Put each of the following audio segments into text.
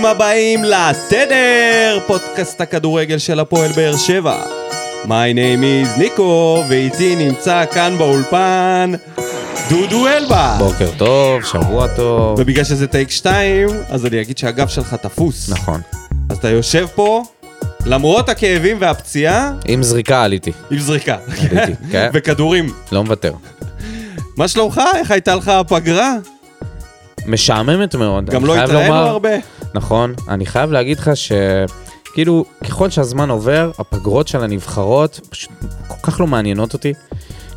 ברוכים הבאים לתדר, פודקאסט הכדורגל של הפועל באר שבע. My name is ניקו, ואיתי נמצא כאן באולפן דודו אלבה. בוקר טוב, שבוע טוב. ובגלל שזה טייק 2, אז אני אגיד שהגב שלך תפוס. נכון. אז אתה יושב פה, למרות הכאבים והפציעה, עם זריקה עליתי, עם זריקה. עליתי, כן. וכדורים. לא מוותר. מה שלומך? איך הייתה לך הפגרה? משעממת מאוד. גם לא התראינו לומר- הרבה. נכון. אני חייב להגיד לך שכאילו, ככל שהזמן עובר, הפגרות של הנבחרות פשוט כל כך לא מעניינות אותי.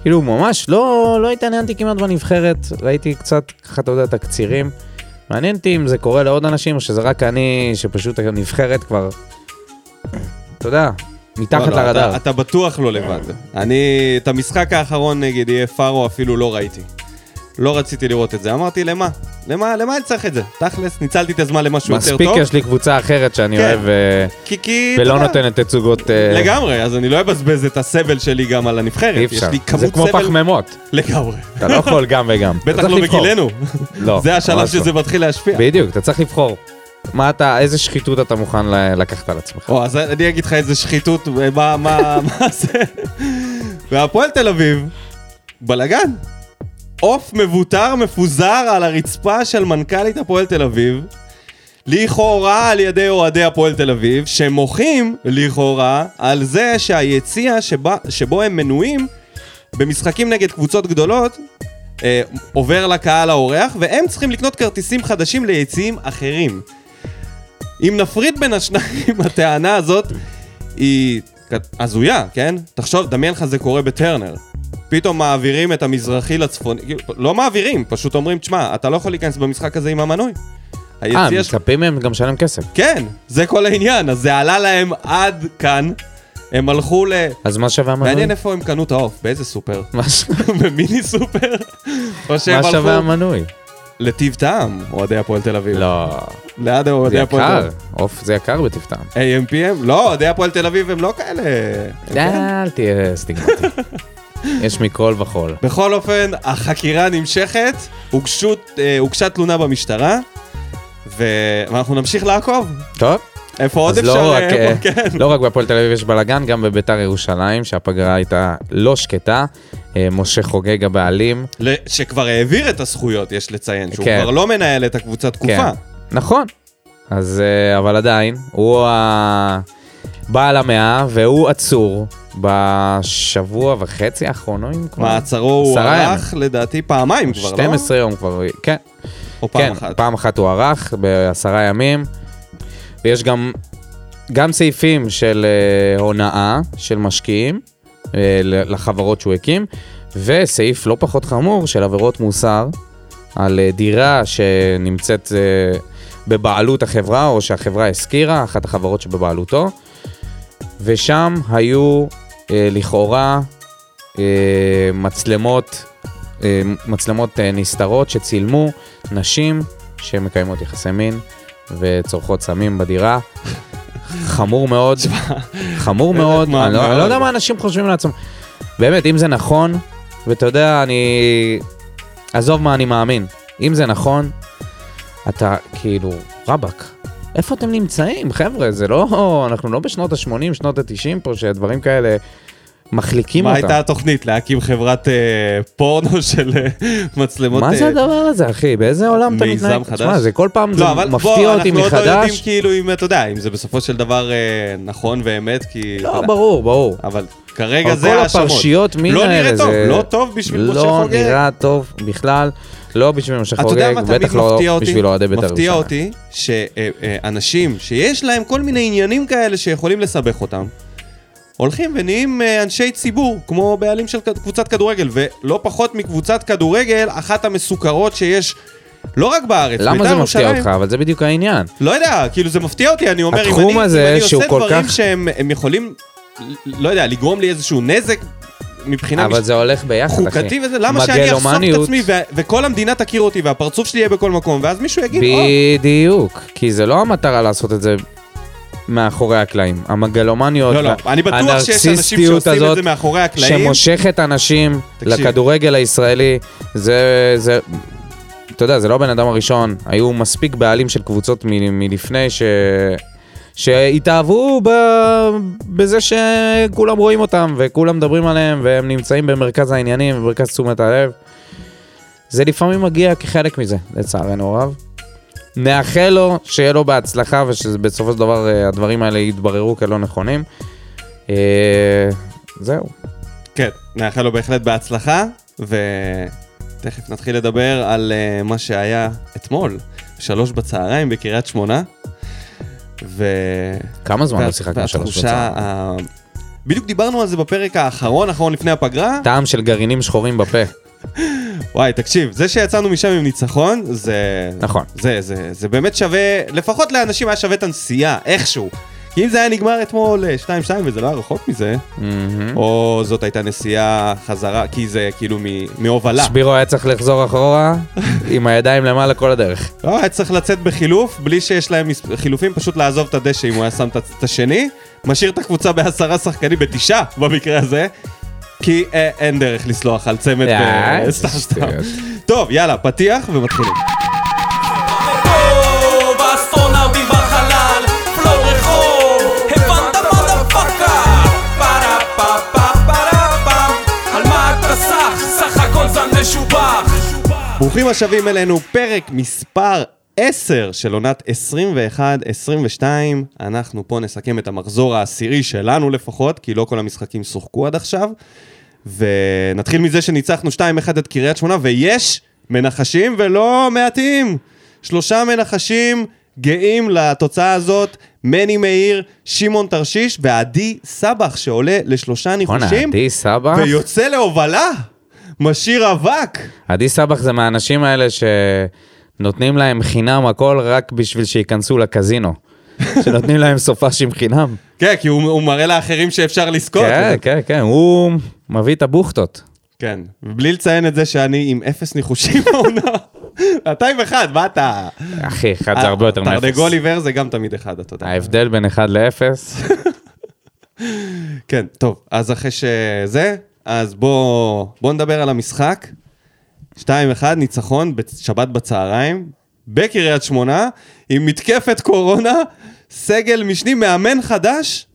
כאילו, ממש לא, לא התעניינתי כמעט בנבחרת, ראיתי קצת, ככה אתה יודע, תקצירים. מעניין אותי אם זה קורה לעוד אנשים, או שזה רק אני, שפשוט הנבחרת כבר, אתה יודע, מתחת לא, לא, לרדאר. אתה, אתה בטוח לא לבד. אני, את המשחק האחרון נגד יהיה פארו אפילו לא ראיתי. לא רציתי לראות את זה. אמרתי, למה? למה, למה אני צריך את זה? תכלס, ניצלתי את הזמן למשהו יותר מספיק טוב. יש לי קבוצה אחרת שאני כן. אוהב אה, כי, כי, ולא נותנת תצוגות... אה, לגמרי, אז אני לא אבזבז את הסבל שלי גם על הנבחרת. אי יש אפשר. זה כמו סבל פחמימות. לגמרי. אתה לא יכול גם וגם. בטח לא. בגילנו. לא, זה השלב ממש לא. שזה מתחיל להשפיע. בדיוק, אתה צריך לבחור. מה אתה, איזה שחיתות אתה מוכן לקחת על עצמך? או, אז אני אגיד לך איזה שחיתות, מה, מה, מה זה? והפועל תל אביב, בלאגן. עוף מבוטר מפוזר על הרצפה של מנכ"לית הפועל תל אביב, לכאורה על ידי אוהדי הפועל תל אביב, שמוחים לכאורה על זה שהיציע שבו הם מנויים במשחקים נגד קבוצות גדולות, אה, עובר לקהל האורח, והם צריכים לקנות כרטיסים חדשים ליציעים אחרים. אם נפריד בין השניים, הטענה הזאת היא הזויה, כן? תחשוב, דמיין לך זה קורה בטרנר. פתאום מעבירים את המזרחי לצפוני, כאילו, לא מעבירים, פשוט אומרים, תשמע, אתה לא יכול להיכנס במשחק הזה עם המנוי. אה, היציע. מצפים מהם גם לשלם כסף. כן, זה כל העניין, אז זה עלה להם עד כאן. הם הלכו ל... אז מה שווה המנוי? מעניין איפה הם קנו את העוף, באיזה סופר? מה ש- במיני סופר? או שהם מה שווה הלכו המנוי? לטיב טעם, אוהדי הפועל תל אביב. לא, ליד זה אוהדי הפועל תל יקר. אביב. עוף זה יקר בטפטם. AMPM? לא, אוהדי הפועל תל אביב הם לא כאלה. כן? אל תהיה סטיגמטי. יש מכל וכול. בכל אופן, החקירה נמשכת, הוגשו, אה, הוגשה תלונה במשטרה, ו- ואנחנו נמשיך לעקוב. טוב, איפה עוד אז אפשר... לא רק, אה, אה, כן. לא רק בהפועל תל אביב יש בלאגן, גם בביתר ירושלים, שהפגרה הייתה לא שקטה. משה חוגג הבעלים. שכבר העביר את הזכויות, יש לציין, שהוא כן. כבר לא מנהל את הקבוצה תקופה. כן, נכון. אז, אבל עדיין, הוא ה... בעל המאה, והוא עצור בשבוע וחצי האחרונים כבר. מעצרו הוא ערך לדעתי פעמיים כבר, לא? 12 יום כבר, כן. או פעם כן, אחת. פעם אחת הוא ערך בעשרה ימים, ויש גם, גם סעיפים של אה, הונאה של משקיעים אה, לחברות שהוא הקים, וסעיף לא פחות חמור של עבירות מוסר על אה, דירה שנמצאת אה, בבעלות החברה, או שהחברה השכירה, אחת החברות שבבעלותו, ושם היו אה, לכאורה אה, מצלמות, אה, מצלמות אה, נסתרות שצילמו נשים שמקיימות יחסי מין וצורכות סמים בדירה. חמור מאוד, חמור מאוד, אני לא. לא יודע מה אנשים חושבים לעצמם. באמת, אם זה נכון, ואתה יודע, אני... עזוב מה אני מאמין. אם זה נכון, אתה כאילו, רבאק, איפה אתם נמצאים, חבר'ה? זה לא... אנחנו לא בשנות ה-80, שנות ה-90 פה, שדברים כאלה מחליקים מה אותם. הייתה התוכנית? להקים חברת אה, פורנו של אה, מצלמות... מה אה, זה הדבר הזה, אחי? באיזה עולם אתה מיזם מתנהג? חדש? תשמע, זה כל פעם זה לא, אבל מפתיע בוא, אותי אנחנו עוד לא יודעים מחדש. כאילו אם אתה יודע, אם זה בסופו של דבר אה, נכון ואמת, כי... לא, ברור, ברור. אבל כרגע זה כל ההאשמות. הפרשיות מין לא נראה טוב, זה- לא טוב בשביל משה לא חוגג. נראה טוב בכלל, לא בשביל משה חוגג, בטח לא מפתיע אותי? בשביל אוהדי בית"ר מפתיע ירושלים. אותי שאנשים שיש להם כל מיני עניינים כאלה שיכולים לסבך אותם, הולכים ונהיים אה, אנשי ציבור, כמו בעלים של קבוצת כדורגל, ולא פחות מקבוצת כדורגל, אחת המסוכרות שיש לא רק בארץ, למה בית"ר זה מפתיע ירושלים- אותך? אבל זה בדיוק העניין. לא יודע, כאילו זה מפתיע אותי, אני אומר, אם אני, הזה אם אני עושה כל דברים כך- שהם הם יכולים, לא יודע, לגרום לי איזשהו נזק מבחינה אבל זה הולך ביחד, אחי. חוקתי וזה, למה שאני אחשוף את עצמי ו- וכל המדינה תכיר אותי והפרצוף שלי יהיה בכל מקום, ואז מישהו יגיד, בדיוק, כי זה לא המטרה לעשות את זה מאחורי הקלעים. המגלומניות, לא, לא, אני בטוח שיש אנשים הנרקסיסטיות שעושים את הזאת זה מאחורי הקלעים. שמושכת אנשים תקשיב. לכדורגל הישראלי, זה, זה אתה יודע, זה לא הבן אדם הראשון, היו מספיק בעלים של קבוצות מ- מלפני ש... שהתאהבו ב... בזה שכולם רואים אותם וכולם מדברים עליהם והם נמצאים במרכז העניינים, במרכז תשומת הלב. זה לפעמים מגיע כחלק מזה, לצערנו הרב. נאחל לו שיהיה לו בהצלחה ושבסופו של דבר אה, הדברים האלה יתבררו כלא נכונים. אה, זהו. כן, נאחל לו בהחלט בהצלחה, ותכף נתחיל לדבר על uh, מה שהיה אתמול, שלוש בצהריים בקריית שמונה. ו... כמה זמן לא שיחקנו שלוש? ה- בדיוק דיברנו על זה בפרק האחרון, האחרון לפני הפגרה. טעם של גרעינים שחורים בפה. וואי, תקשיב, זה שיצאנו משם עם ניצחון, זה... נכון. זה, זה, זה באמת שווה, לפחות לאנשים היה שווה את הנסיעה, איכשהו. כי אם זה היה נגמר אתמול אה, 2-2 וזה לא היה רחוק מזה. או זאת הייתה נסיעה חזרה, כי זה כאילו מהובלה. שבירו היה צריך לחזור אחורה עם הידיים למעלה כל הדרך. לא, היה צריך לצאת בחילוף, בלי שיש להם חילופים, פשוט לעזוב את הדשא אם הוא היה שם את- השני, משאיר את הקבוצה בעשרה שחקנים, בתשעה במקרה הזה, כי אה, אין דרך לסלוח על צמד אה, סתם סתם. טוב, יאללה, פתיח ומתחילים. ברוכים השבים אלינו, פרק מספר 10 של עונת 21-22. אנחנו פה נסכם את המחזור העשירי שלנו לפחות, כי לא כל המשחקים שוחקו עד עכשיו. ונתחיל מזה שניצחנו 2-1 את קריית שמונה, ויש מנחשים ולא מעטים. שלושה מנחשים גאים לתוצאה הזאת, מני מאיר, שמעון תרשיש ועדי סבח שעולה לשלושה בואנה, ניחושים, עדי סבח? ויוצא להובלה, משאיר אבק. עדי סבח זה מהאנשים האלה שנותנים להם חינם הכל רק בשביל שייכנסו לקזינו. שנותנים להם סופ"שים חינם. כן, כי הוא, הוא מראה לאחרים שאפשר לזכות. כן, כן, כן, הוא מביא את הבוכטות. כן. ובלי לציין את זה שאני עם אפס ניחושים בעונה. אתה עם אחד, מה אתה? אחי, אחד זה הרבה יותר מאפס. תרנגול עיוור זה גם תמיד אחד, אתה יודע. ההבדל בין אחד לאפס, כן, טוב, אז אחרי שזה, אז בוא, בוא נדבר על המשחק. 2-1, ניצחון בשבת בצהריים, בקריית שמונה, עם מתקפת קורונה, סגל משני, מאמן חדש,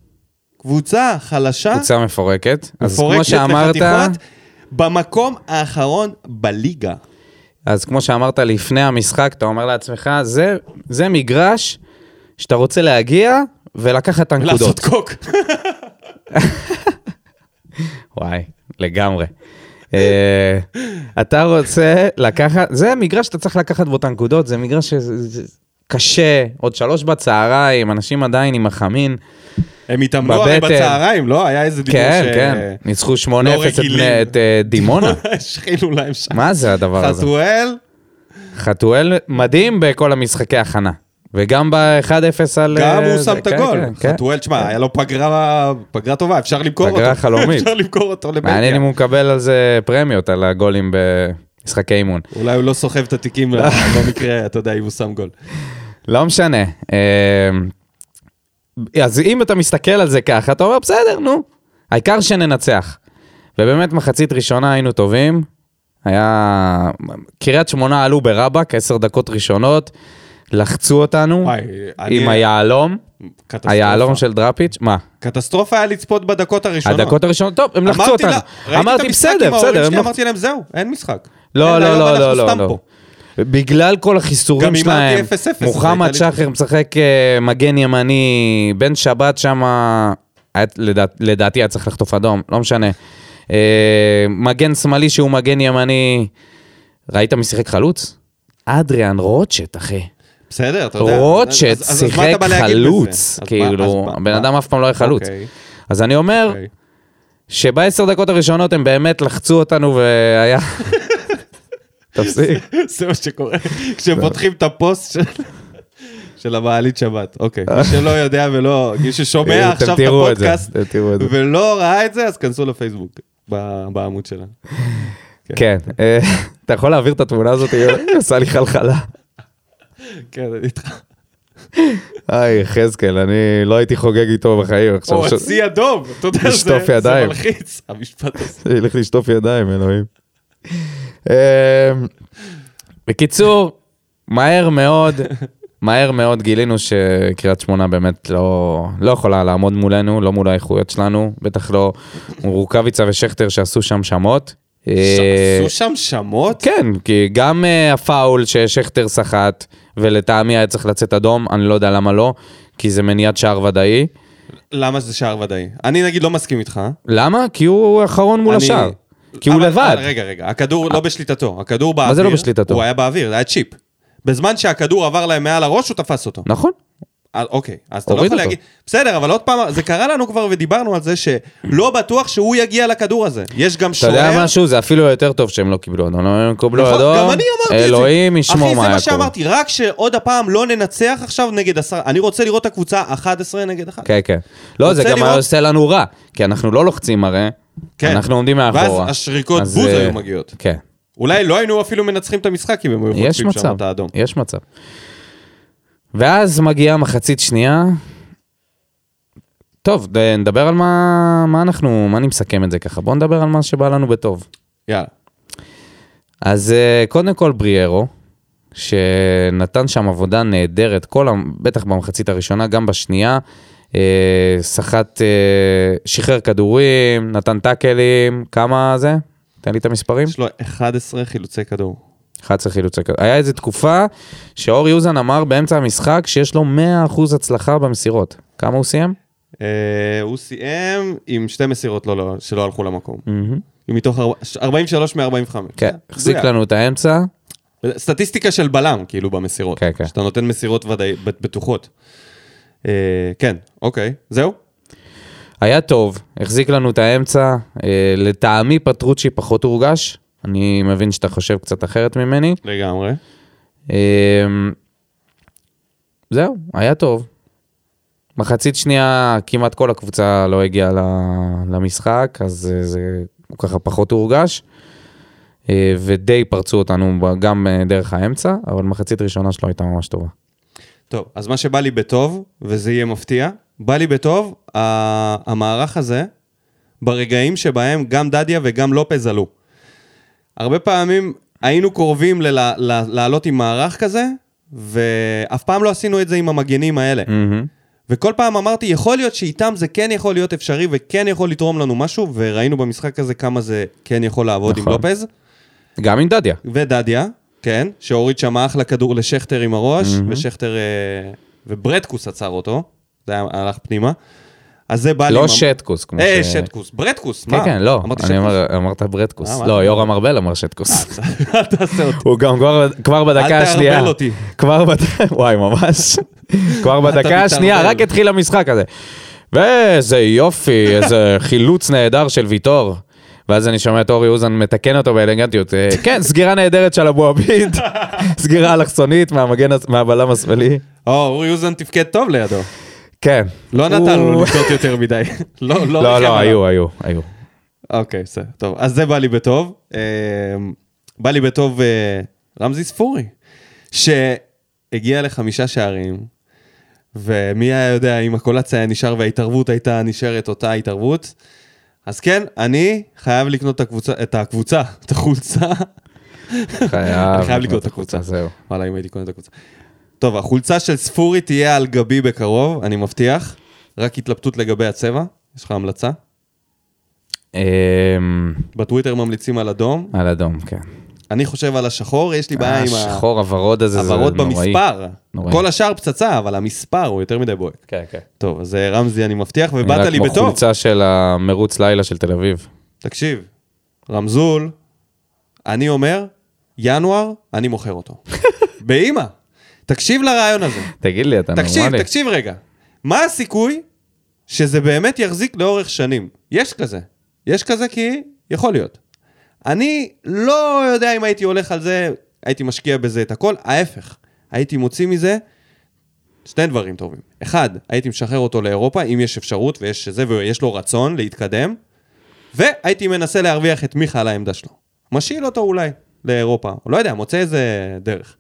קבוצה חלשה, קבוצה מפורקת. אז כמו מפורקת שאמרת, לחתיכות, במקום האחרון בליגה. אז כמו שאמרת לפני המשחק, אתה אומר לעצמך, זה, זה מגרש שאתה רוצה להגיע ולקחת את הנקודות. לעשות קוק. וואי, לגמרי. אה, אתה רוצה לקחת, זה מגרש שאתה צריך לקחת בו את הנקודות, זה מגרש קשה, עוד שלוש בצהריים, אנשים עדיין עם החמין. הם התאמנו הרי. בצהריים, לא? היה איזה דיבור כן, ש... כן, ניצחו 8-0 את רגילים. בני- את אה, דימונה. השחילו להם שם. מה זה הדבר הזה? חתואל, חתואל מדהים בכל המשחקי הכנה. וגם ב-1-0 על... גם אה, הוא שם את כן, הגול. כן, כן. חתואל, תשמע, היה לו פגרה פגרה טובה, אפשר למכור אותו. פגרה חלומית. אפשר למכור אותו לבלגיה. מעניין אם הוא מקבל על זה פרמיות, על הגולים במשחקי אימון. אולי הוא לא סוחב את התיקים במקרה, אתה יודע, אם הוא שם גול. לא משנה. אה, אז אם אתה מסתכל על זה ככה, אתה אומר, בסדר, נו. העיקר שננצח. ובאמת, מחצית ראשונה היינו טובים. היה... קריית שמונה עלו ברבאק, עשר דקות ראשונות, לחצו אותנו וואי, אני- עם היהלום, קטסטרופה. היהלום של דראפיץ', מה? קטסטרופה היה לצפות בדקות הראשונות. הדקות הראשונות, טוב, הם לחצו אותנו. לה- אמרתי, בסדר, בסדר, שלי, לא- אמרתי להם, זהו, אין משחק. לא, לא, לא, לא, לא, לא. פה. בגלל כל החיסורים שלהם, 0-0, מוחמד שחר משחק אה, מגן ימני, בן שבת שם, לדעת- לדעתי היה צריך לחטוף אדום, לא משנה. אה, מגן שמאלי שהוא מגן ימני, ראית מי שיחק חלוץ? אדריאן רוטשט, אחי. בסדר, אתה יודע. רוטשט שיחק? חלוץ, כאילו, הבן אדם אף פעם לא היה חלוץ. אוקיי, אז אני אומר, אוקיי. שבעשר דקות הראשונות הם באמת לחצו אותנו והיה... תפסיק. זה מה שקורה כשהם פותחים את הפוסט של... של המעלית שבת, אוקיי. מי שלא יודע ולא, מי ששומע אתם עכשיו את הפודקאסט. ולא ראה את זה, אז כנסו לפייסבוק, בעמוד שלנו. כן, אה, אתה יכול להעביר את התמונה הזאת, היא עושה לי חלחלה. כן, אני איתך. היי, יחזקאל, אני לא הייתי חוגג איתו בחיים, או הצי אדום, אתה יודע, זה. מלחיץ, המשפט הזה. ילך לשטוף ידיים, אלוהים. אמ, בקיצור, מהר מאוד, מהר מאוד גילינו שקריית שמונה באמת לא, לא יכולה לעמוד מולנו, לא מול האיכויות שלנו, בטח לא רוקאביצה ושכטר שעשו שם שמות. אה, עשו שם שמות? כן, כי גם אה, הפאול ששכטר סחט, ולטעמי היה צריך לצאת אדום, אני לא יודע למה לא, כי זה מניעת שער ודאי. למה זה שער ודאי? אני נגיד לא מסכים איתך. למה? כי הוא האחרון מול אני- השער. כי הוא לבד. אבל רגע, רגע, הכדור לא בשליטתו, הכדור באוויר. זה לא בשליטתו? הוא היה באוויר, זה היה צ'יפ. בזמן שהכדור עבר להם מעל הראש, הוא תפס אותו. נכון. אה, אוקיי, אז אתה לא יכול אותו. להגיד... בסדר, אבל עוד פעם, זה קרה לנו כבר ודיברנו על זה שלא בטוח שהוא יגיע לכדור הזה. יש גם אתה שוער... יודע משהו? זה אפילו יותר טוב שהם לא קיבלו אדום. הם קיבלו נכון, אדום, גם אני אמרתי את זה. אלוהים ישמור אחי, מה זה היה מה קורה. שאמרתי, רק שעוד הפעם לא ננצח עכשיו נגד עשרה. אני רוצה לראות את הקבוצה 11 נגד 1. כן, כן. לא, זה גם היה לראות- עושה לנו רע, כי אנחנו לא לוחצים הרי. כן. אנחנו עומדים מאחורה. ואז השריקות אז, בוז אה, היו מגיעות. כן. אולי לא היינו אפילו מנצחים את המשחק אם הם היו יש חוטפים שם מצב, את האדום. יש מצב. ואז מגיעה מחצית שנייה. טוב, נדבר על מה, מה אנחנו, מה אני מסכם את זה ככה. בואו נדבר על מה שבא לנו בטוב. יאללה. אז אה, קודם כל בריארו, שנתן שם עבודה נהדרת, כל, בטח במחצית הראשונה, גם בשנייה. אה, סחט, אה, שחרר כדורים, נתן טאקלים, כמה זה? תן לי את המספרים. יש לו 11 חילוצי כדור. 11 חילוצי כדור. היה איזו תקופה שאור יוזן אמר באמצע המשחק שיש לו 100% הצלחה במסירות. כמה הוא סיים? אה, הוא סיים עם שתי מסירות לא, לא, שלא הלכו למקום. מתוך ארבע- 43 מ-45. כן, החזיק לנו את האמצע. סטטיסטיקה של בלם, כאילו, במסירות. כן, כן. שאתה נותן מסירות ודאי, בטוחות. אה, כן, אוקיי. זהו? היה טוב, החזיק לנו את האמצע. אה, לטעמי פטרוצ'י פחות הורגש. אני מבין שאתה חושב קצת אחרת ממני. לגמרי. אה, זהו, היה טוב. מחצית שנייה כמעט כל הקבוצה לא הגיעה למשחק, אז אה, זה ככה פחות הורגש. אה, ודי פרצו אותנו גם אה, דרך האמצע, אבל מחצית ראשונה שלו הייתה ממש טובה. טוב, אז מה שבא לי בטוב, וזה יהיה מפתיע, בא לי בטוב, המערך הזה, ברגעים שבהם גם דדיה וגם לופז עלו. הרבה פעמים היינו קרובים לעלות עם מערך כזה, ואף פעם לא עשינו את זה עם המגנים האלה. מהמם. וכל פעם אמרתי, יכול להיות שאיתם זה כן יכול להיות אפשרי וכן יכול לתרום לנו משהו, וראינו במשחק הזה כמה זה כן יכול לעבוד נכון. עם לופז. גם עם דדיה. ודדיה, כן, שהוריד שם אחלה כדור לשכטר עם הראש, ושכטר... אה, וברדקוס עצר אותו, זה היה, הלך פנימה. אז זה בא לי... לא שטקוס, כמו אה, ש... שטקוס, ברדקוס, כן, מה? כן, לא, אמרתי אני. אומר, אמרת ברדקוס. אה, לא, יורם ארבל אמר שטקוס. אל תעשה אותי. הוא גם כבר- בדקה תערבל השנייה. אותי. כבר בדקה, וואי, ממש. כבר בדקה. השנייה, רק התחיל המשחק הזה. ואיזה יופי, איזה חילוץ נהדר של ויטור. ואז אני שומע את אורי אוזן מתקן אותו באלגנטיות. אה, כן, סגירה נהדרת של אבו עביד. סגירה אלכסונית מהבלם השמאלי. או, אורי אוזן תפקד טוב לידו. כן. לא נתן לו לקלוט יותר מדי. לא, לא לא, לא. היו, היו, היו. אוקיי, בסדר, טוב. אז זה בא לי בטוב. אה, בא לי בטוב אה, רמזי ספורי, שהגיע לחמישה שערים, ומי היה יודע אם הקולציה היה נשאר וההתערבות הייתה נשארת אותה התערבות. אז כן, אני חייב לקנות את הקבוצה, את הקבוצה, את החולצה. אני חייב לקנות את הקבוצה. זהו. וואלה, אם הייתי קונה את הקבוצה. טוב, החולצה של ספורי תהיה על גבי בקרוב, אני מבטיח. רק התלבטות לגבי הצבע. יש לך המלצה? אמ, בטוויטר ממליצים על אדום. על אדום, כן. אני חושב על השחור, יש לי בעיה עם השחור הוורוד הזה, זה הוורוד נוראי. במספר. נוראי. כל השאר פצצה, אבל המספר הוא יותר מדי בוהק. כן, כן. טוב, אז אה, רמזי, אני מבטיח, ובאת לי כמו בטוב. חולצה של המרוץ לילה של תל אביב. תקשיב, רמזול, אני אומר, ינואר, אני מוכר אותו. באימא. תקשיב לרעיון הזה. תגיד לי, אתה נורמלי? תקשיב, תקשיב רגע. מה הסיכוי שזה באמת יחזיק לאורך שנים? יש כזה. יש כזה כי יכול להיות. אני לא יודע אם הייתי הולך על זה, הייתי משקיע בזה את הכל, ההפך. הייתי מוציא מזה שני דברים טובים. אחד, הייתי משחרר אותו לאירופה, אם יש אפשרות ויש זה, ויש לו רצון להתקדם, והייתי מנסה להרוויח את מיכה על העמדה שלו. משאיל אותו אולי לאירופה, לא יודע, מוצא איזה דרך.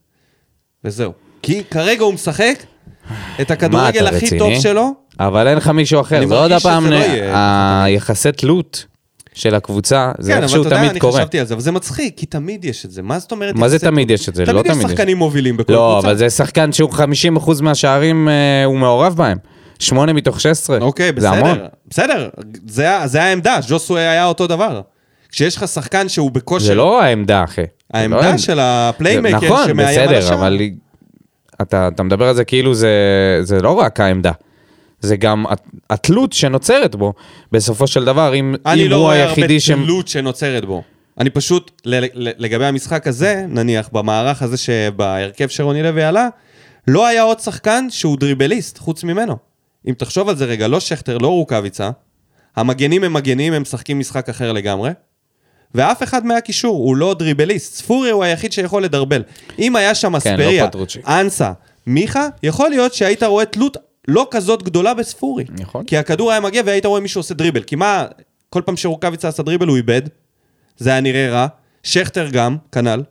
וזהו. כי כרגע הוא משחק את הכדורגל הכי רציני? טוב שלו, אבל אין לך מישהו אחר. זה עוד הפעם, לא. היחסי תלות של הקבוצה, זה כן, אבל איכשהו אתה יודע, תמיד אני קורה. חשבתי על זה, אבל זה מצחיק, כי תמיד יש את זה. מה זאת אומרת? מה זה תמיד יש את זה? לא תמיד תמיד יש יש. שחקנים מובילים בכל לא, קבוצה. אבל זה שחקן שהוא 50% מהשערים אה, הוא מעורב בהם. 8 מתוך 16. אוקיי, זה המון. בסדר. בסדר, זה זה העמדה, ז'וסוי היה אותו דבר. כשיש לך שחקן שהוא בכושר... זה לא העמדה, אחי. זה לא העמדה של הפליימקר נכון, שמאיים על בסדר, השער. אבל אתה, אתה מדבר על זה כאילו זה, זה לא רק העמדה. זה גם הת- התלות שנוצרת בו, בסופו של דבר, אם, אני אם לא הוא רואה הרבה היחידי ש... תלות שנוצרת בו. אני פשוט, לגבי המשחק הזה, נניח, במערך הזה שבהרכב שרוני לוי עלה, לא היה עוד שחקן שהוא דריבליסט, חוץ ממנו. אם תחשוב על זה רגע, לא שכטר, לא רוקאביצה, המגנים הם מגנים, הם משחקים משחק אחר לגמרי, ואף אחד מהקישור הוא לא דריבליסט. ספורי הוא היחיד שיכול לדרבל. אם היה שם כן, לא אספריה. אנסה, מיכה, יכול להיות שהיית רואה תלות לא כזאת גדולה בספורי. יכול. כי הכדור היה מגיע והיית רואה מישהו עושה דריבל. כי מה, כל פעם שרוקאביצה עשה דריבל הוא איבד, זה היה נראה רע, שכטר גם, כנ"ל.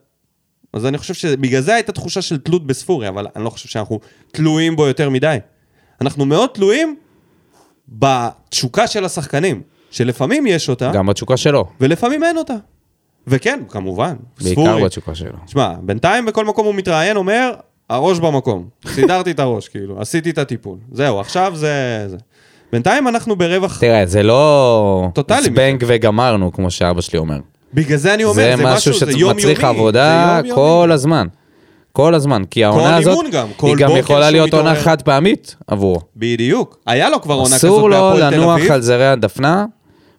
אז אני חושב שבגלל זה הייתה תחושה של תלות בספורי, אבל אני לא חושב שאנחנו תלויים בו יותר מדי. אנחנו מאוד תלויים בתשוקה של השחקנים, שלפעמים יש אותה, גם בתשוקה שלו, ולפעמים אין אותה. וכן, כמובן, בעיקר ספורי. בתשוקה שלו. תשמע, בינתיים בכל מקום הוא מתראיין, אומר, הראש במקום. סידרתי את הראש, כאילו, עשיתי את הטיפול. זהו, עכשיו זה... זה. בינתיים אנחנו ברווח... תראה, זה לא טוטאלי זבנג וגמרנו, כמו שאבא שלי אומר. בגלל זה אני אומר, זה זה, משהו משהו. שמצריך עבודה יומיומי. כל הזמן. כל הזמן, כי העונה הזאת, אימון גם, כל היא גם יכולה להיות עונה. חד פעמית עבורו. בדיוק. היה לו כבר עונה כזאת אסור לו בהפועל תל לנוח אביב. על זרי הדפנה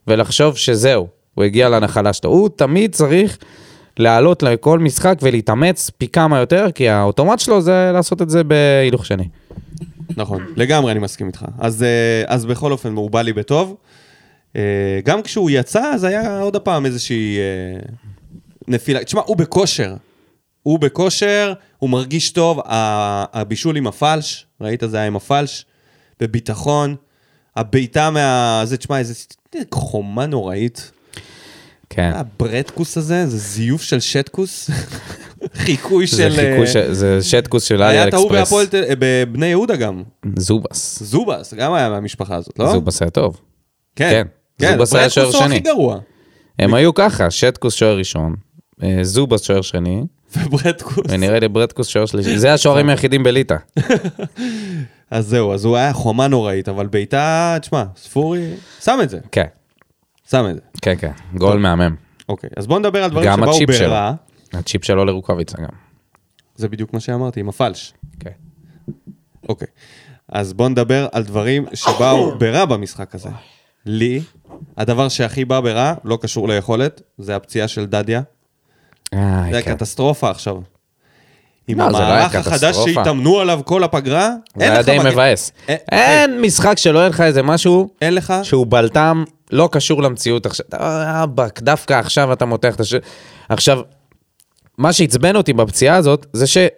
ולחשוב שזהו, הוא הגיע לנחלה שלו. הוא תמיד צריך לעלות לכל משחק ולהתאמץ פי כמה יותר, כי האוטומט שלו זה לעשות את זה בהילוך שני. נכון, לגמרי אני מסכים איתך. אז, אה, אז בכל אופן, הוא בא לי בטוב. אה, גם כשהוא יצא, אז היה עוד פעם איזושהי אה, נפילה. תשמע, הוא בכושר. הוא בכושר, הוא מרגיש טוב, הבישול עם הפלש, ראית? זה היה עם הפלש, בביטחון. הבעיטה מה... זה, תשמע, איזה חומה נוראית. כן. הברטקוס הזה, זה זיוף של שטקוס. חיקוי של... זה אה, זה שטקוס של אלי היה את ההוא אקספרס. בהפועל אה, בבני יהודה גם. זובס. זובס, גם היה מהמשפחה הזאת, לא? זובס היה טוב. כן. כן, זובס היה שוער שני. הכי גרוע. הם היו ככה, שטקוס שוער ראשון, אה, זובס שוער שני, וברטקוס. ונראה לי ברטקוס שוער שלישי. זה השוערים היחידים בליטא. אז זהו, אז הוא היה חומה נוראית, אבל בעיטה, תשמע, ספורי, שם את זה, כן, שם את זה. כן, כן, גול מהמם. אוקיי, אז בוא נדבר על דברים גם שבאו הצ'יפ שלו. ברע. הצ'יפ שלו לרוקאביצה גם. זה בדיוק מה שאמרתי, עם הפלש. כן. אוקיי. אז בוא נדבר על דברים שבאו ברע במשחק הזה. לי, הדבר שהכי בא ברע, לא קשור ליכולת, זה הפציעה של דדיה. זה כן. קטסטרופה עכשיו. עם לא, זה לא היה המערך החדש. שהתאמנו עליו כל הפגרה, זה אין היה לך די מגן- מבאס. אה, אין משחק שלא יהיה לך איזה משהו אין לך, שהוא בלטם, לא קשור למציאות עכשיו. אה, אבאק, דווקא עכשיו אתה מותח את השריר. עכשיו, מה שעצבן אותי בפציעה הזאת, זה שהוא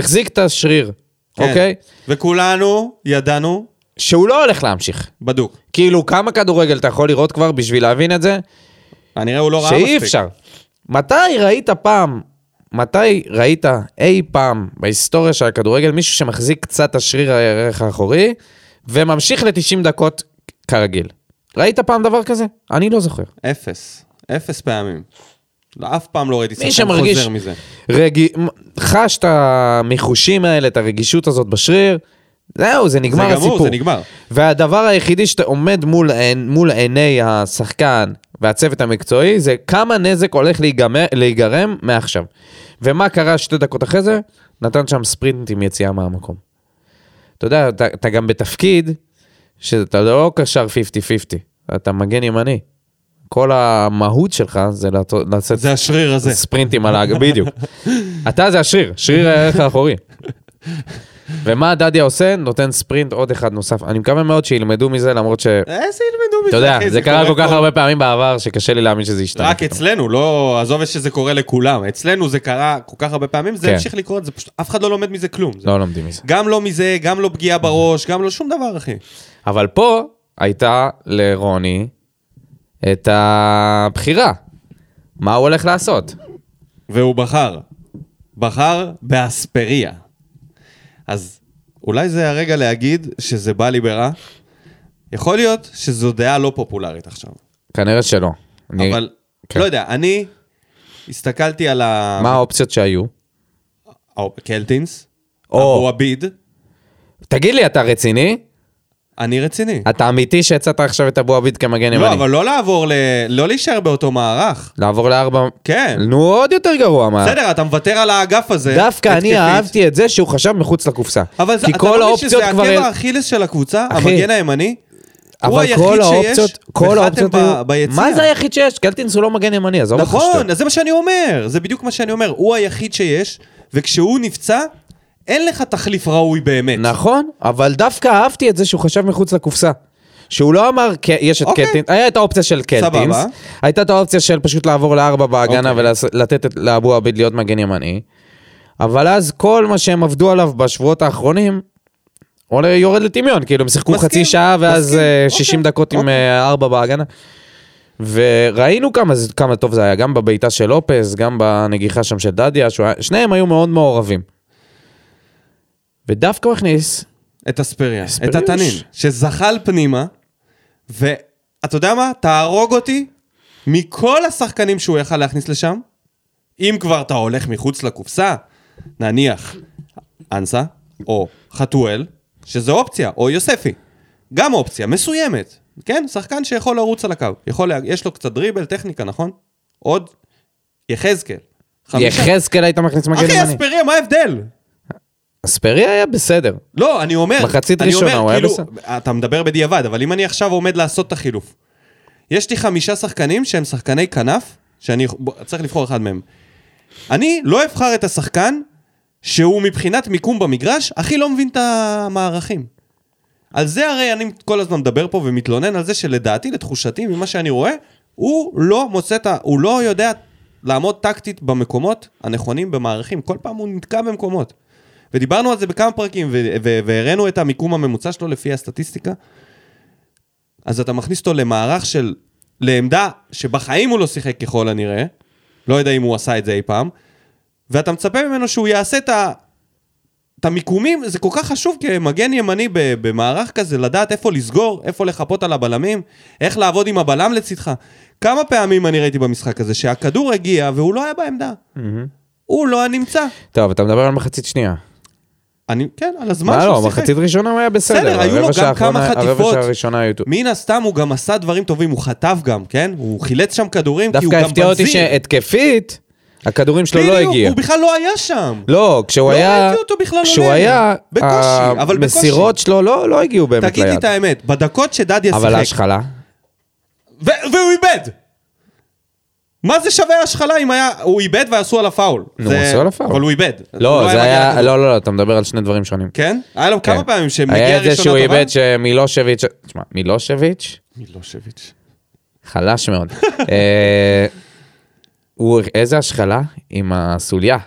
החזיק את השריר, כן. אוקיי? וכולנו ידענו, שהוא לא הולך להמשיך. בדוק. כאילו, כמה כדורגל אתה יכול לראות כבר בשביל להבין את זה? הנראה הוא לא ראה מספיק. שאי אפשר. מתי ראית פעם, מתי ראית אי פעם בהיסטוריה של הכדורגל מישהו שמחזיק קצת השריר הערך האחורי וממשיך ל-90 דקות כרגיל? ראית פעם דבר כזה? אני לא זוכר. אפס. אפס פעמים. לא, אף פעם לא ראיתי שחקן חוזר מזה. רג... חש את המחושים האלה, את הרגישות הזאת בשריר, זהו, זה נגמר זה גמור, הסיפור. זה נגמר. והדבר היחידי שאתה עומד מול, מול עיני השחקן והצוות המקצועי, זה כמה נזק הולך להיגמר, להיגרם מעכשיו. ומה קרה שתי דקות אחרי זה? נתן שם ספרינט עם יציאה מהמקום. אתה יודע, אתה, אתה גם בתפקיד שאתה לא קשר 50-50, אתה מגן ימני. כל המהות שלך זה לעשות- לעשות זה השריר הזה. ספרינטים על האג... בדיוק. אתה זה השריר, שריר הערך האחורי. ומה דדיה עושה? נותן ספרינט עוד אחד נוסף. אני מקווה מאוד שילמדו מזה, למרות ש... איזה ילמדו מזה, אתה יודע, זה קרה כל כך. הרבה פעמים בעבר, שקשה לי להאמין שזה ישתנה. רק אצלנו, לא, עזוב שזה קורה לכולם. אצלנו זה קרה כל כך הרבה פעמים, זה כן. המשיך לקרות, זה פשוט, אף אחד לא לומד מזה כלום. לא לומדים מזה. גם לא מזה, גם לא פגיעה בראש, גם לא שום דבר, אחי. אבל פה הייתה לרוני את הבחירה. מה הוא הולך לעשות? והוא בחר. בחר באספריה. אז אולי זה הרגע להגיד שזה בא לי ברע. יכול להיות שזו דעה לא פופולרית עכשיו. כנראה שלא. אני- אבל כן. לא יודע, אני הסתכלתי על ה... מה האופציות שהיו? קלטינס, או. אבו עביד, תגיד לי, אתה רציני? אני רציני. אתה אמיתי שהצעת עכשיו את אבו עביד כמגן ימני? לא, אבל לא לעבור ל... לא להישאר באותו מערך. לעבור לארבע... כן. נו, עוד יותר גרוע, מה? בסדר, אתה מוותר על האגף הזה. דווקא. אני אהבתי את זה שהוא חשב מחוץ לקופסה. אבל אתה לא מבין שזה. עקב האכילס של הקבוצה, המגן הימני? הוא אבל היחיד כל שיש, האופציות, כל האופציות היו... ביציע. מה זה היחיד שיש? קלטינס הוא לא מגן ימני, עזוב אותך נכון. אז זה מה שאני אומר, זה בדיוק מה שאני אומר, הוא היחיד שיש, וכשהוא נפצע, אין לך תחליף ראוי באמת. נכון, אבל דווקא אהבתי את זה שהוא חשב מחוץ לקופסה. שהוא לא אמר, "ק- יש את אוקיי. קלטינס, היה את האופציה של קלטינס, סבבה. הייתה את האופציה של פשוט לעבור לארבע בהגנה אוקיי. ולתת לאבו עביד להיות מגן ימני, אבל אז כל מה שהם עבדו עליו בשבועות האחרונים, עולה יורד לטמיון, כאילו הם שיחקו מסכים, חצי שעה ואז מסכים, אה, אוקיי, 60 דקות עם אוקיי. אה, ארבע בהגנה. וראינו כמה, כמה טוב זה היה, גם בבעיטה של לופס, גם בנגיחה שם של דדיה, שניהם היו מאוד מעורבים. ודווקא הוא הכניס את אספריה, את. התנין, שזחל פנימה, ואתה יודע מה? תהרוג אותי מכל השחקנים שהוא יכל להכניס לשם. אם כבר אתה הולך מחוץ לקופסה, נניח אנסה, או חתואל, שזה אופציה, או יוספי. גם אופציה, מסוימת. כן? שחקן שיכול לרוץ על הקו. יכול, לה... יש לו קצת דריבל, טכניקה, נכון? עוד יחזקאל. יחזקאל היית מכניס מגן אחי, ימני. אספריה, מה ההבדל? אספריה היה בסדר. לא, אני אומר... מחצית אני ראשונה, אומר, הוא היה כאילו, בסדר. אתה מדבר בדיעבד, אבל אם אני עכשיו עומד לעשות את החילוף, יש לי חמישה שחקנים שהם שחקני כנף, שאני בוא, צריך לבחור אחד מהם. אני לא אבחר את השחקן שהוא מבחינת מיקום במגרש, הכי לא מבין את המערכים. על זה הרי אני כל הזמן מדבר פה ומתלונן על זה שלדעתי, לתחושתי, ממה שאני רואה, הוא לא מוצא את ה... הוא לא יודע לעמוד טקטית במקומות הנכונים במערכים. כל פעם הוא נתקע במקומות. ודיברנו על זה בכמה פרקים, והראינו את המיקום הממוצע שלו לפי הסטטיסטיקה. אז אתה מכניס אותו למערך של... לעמדה שבחיים הוא לא שיחק ככל הנראה, לא יודע אם הוא עשה את זה אי פעם, ואתה מצפה ממנו שהוא יעשה את ה... את המיקומים, זה כל כך חשוב כמגן ימני במערך כזה, לדעת איפה לסגור, איפה לחפות על הבלמים, איך לעבוד עם הבלם לצדך. כמה פעמים אני ראיתי במשחק הזה שהכדור הגיע והוא לא היה בעמדה. הוא לא היה נמצא. טוב, אתה מדבר על מחצית שנייה. אני, כן, על הזמן מה שהוא לא, שיחק. מחצית ראשונה הוא היה בסדר. בסדר, היו לו גם כמה חטיפות. מן הסתם הוא גם עשה דברים טובים, הוא חטף גם, כן? הוא חילץ שם כדורים כי הוא דווקא גם הפתיע אותי. שהתקפית, הכדורים שלו לא הגיע. הוא בכלל לא היה שם. לא, כשהוא לא היה... ראיתי אותו בכלל כשהוא עולה. היה... בקושי, אבל בקושי. המסירות שלו לא לא הגיעו באמת ליד. תגיד לי את האמת, בדקות שדדיה אבל שיחק, ההשחלה? ו- והוא איבד! מה זה שווה השחלה אם היה... הוא איבד ועשו עליו פאול. נו, זה- עשו עליו פאול. אבל הוא איבד. הוא לא, זה מגיע היה... לא, לא, לא, אתה מדבר על שני דברים שונים. כן? היה לו כמה כן. פעמים שמגיע היה את זה שהוא? איבד שמילושביץ'... תשמע, מילושביץ', מילושביץ'. חלש מאוד. אה, הוא, איזה השחלה עם הסוליה.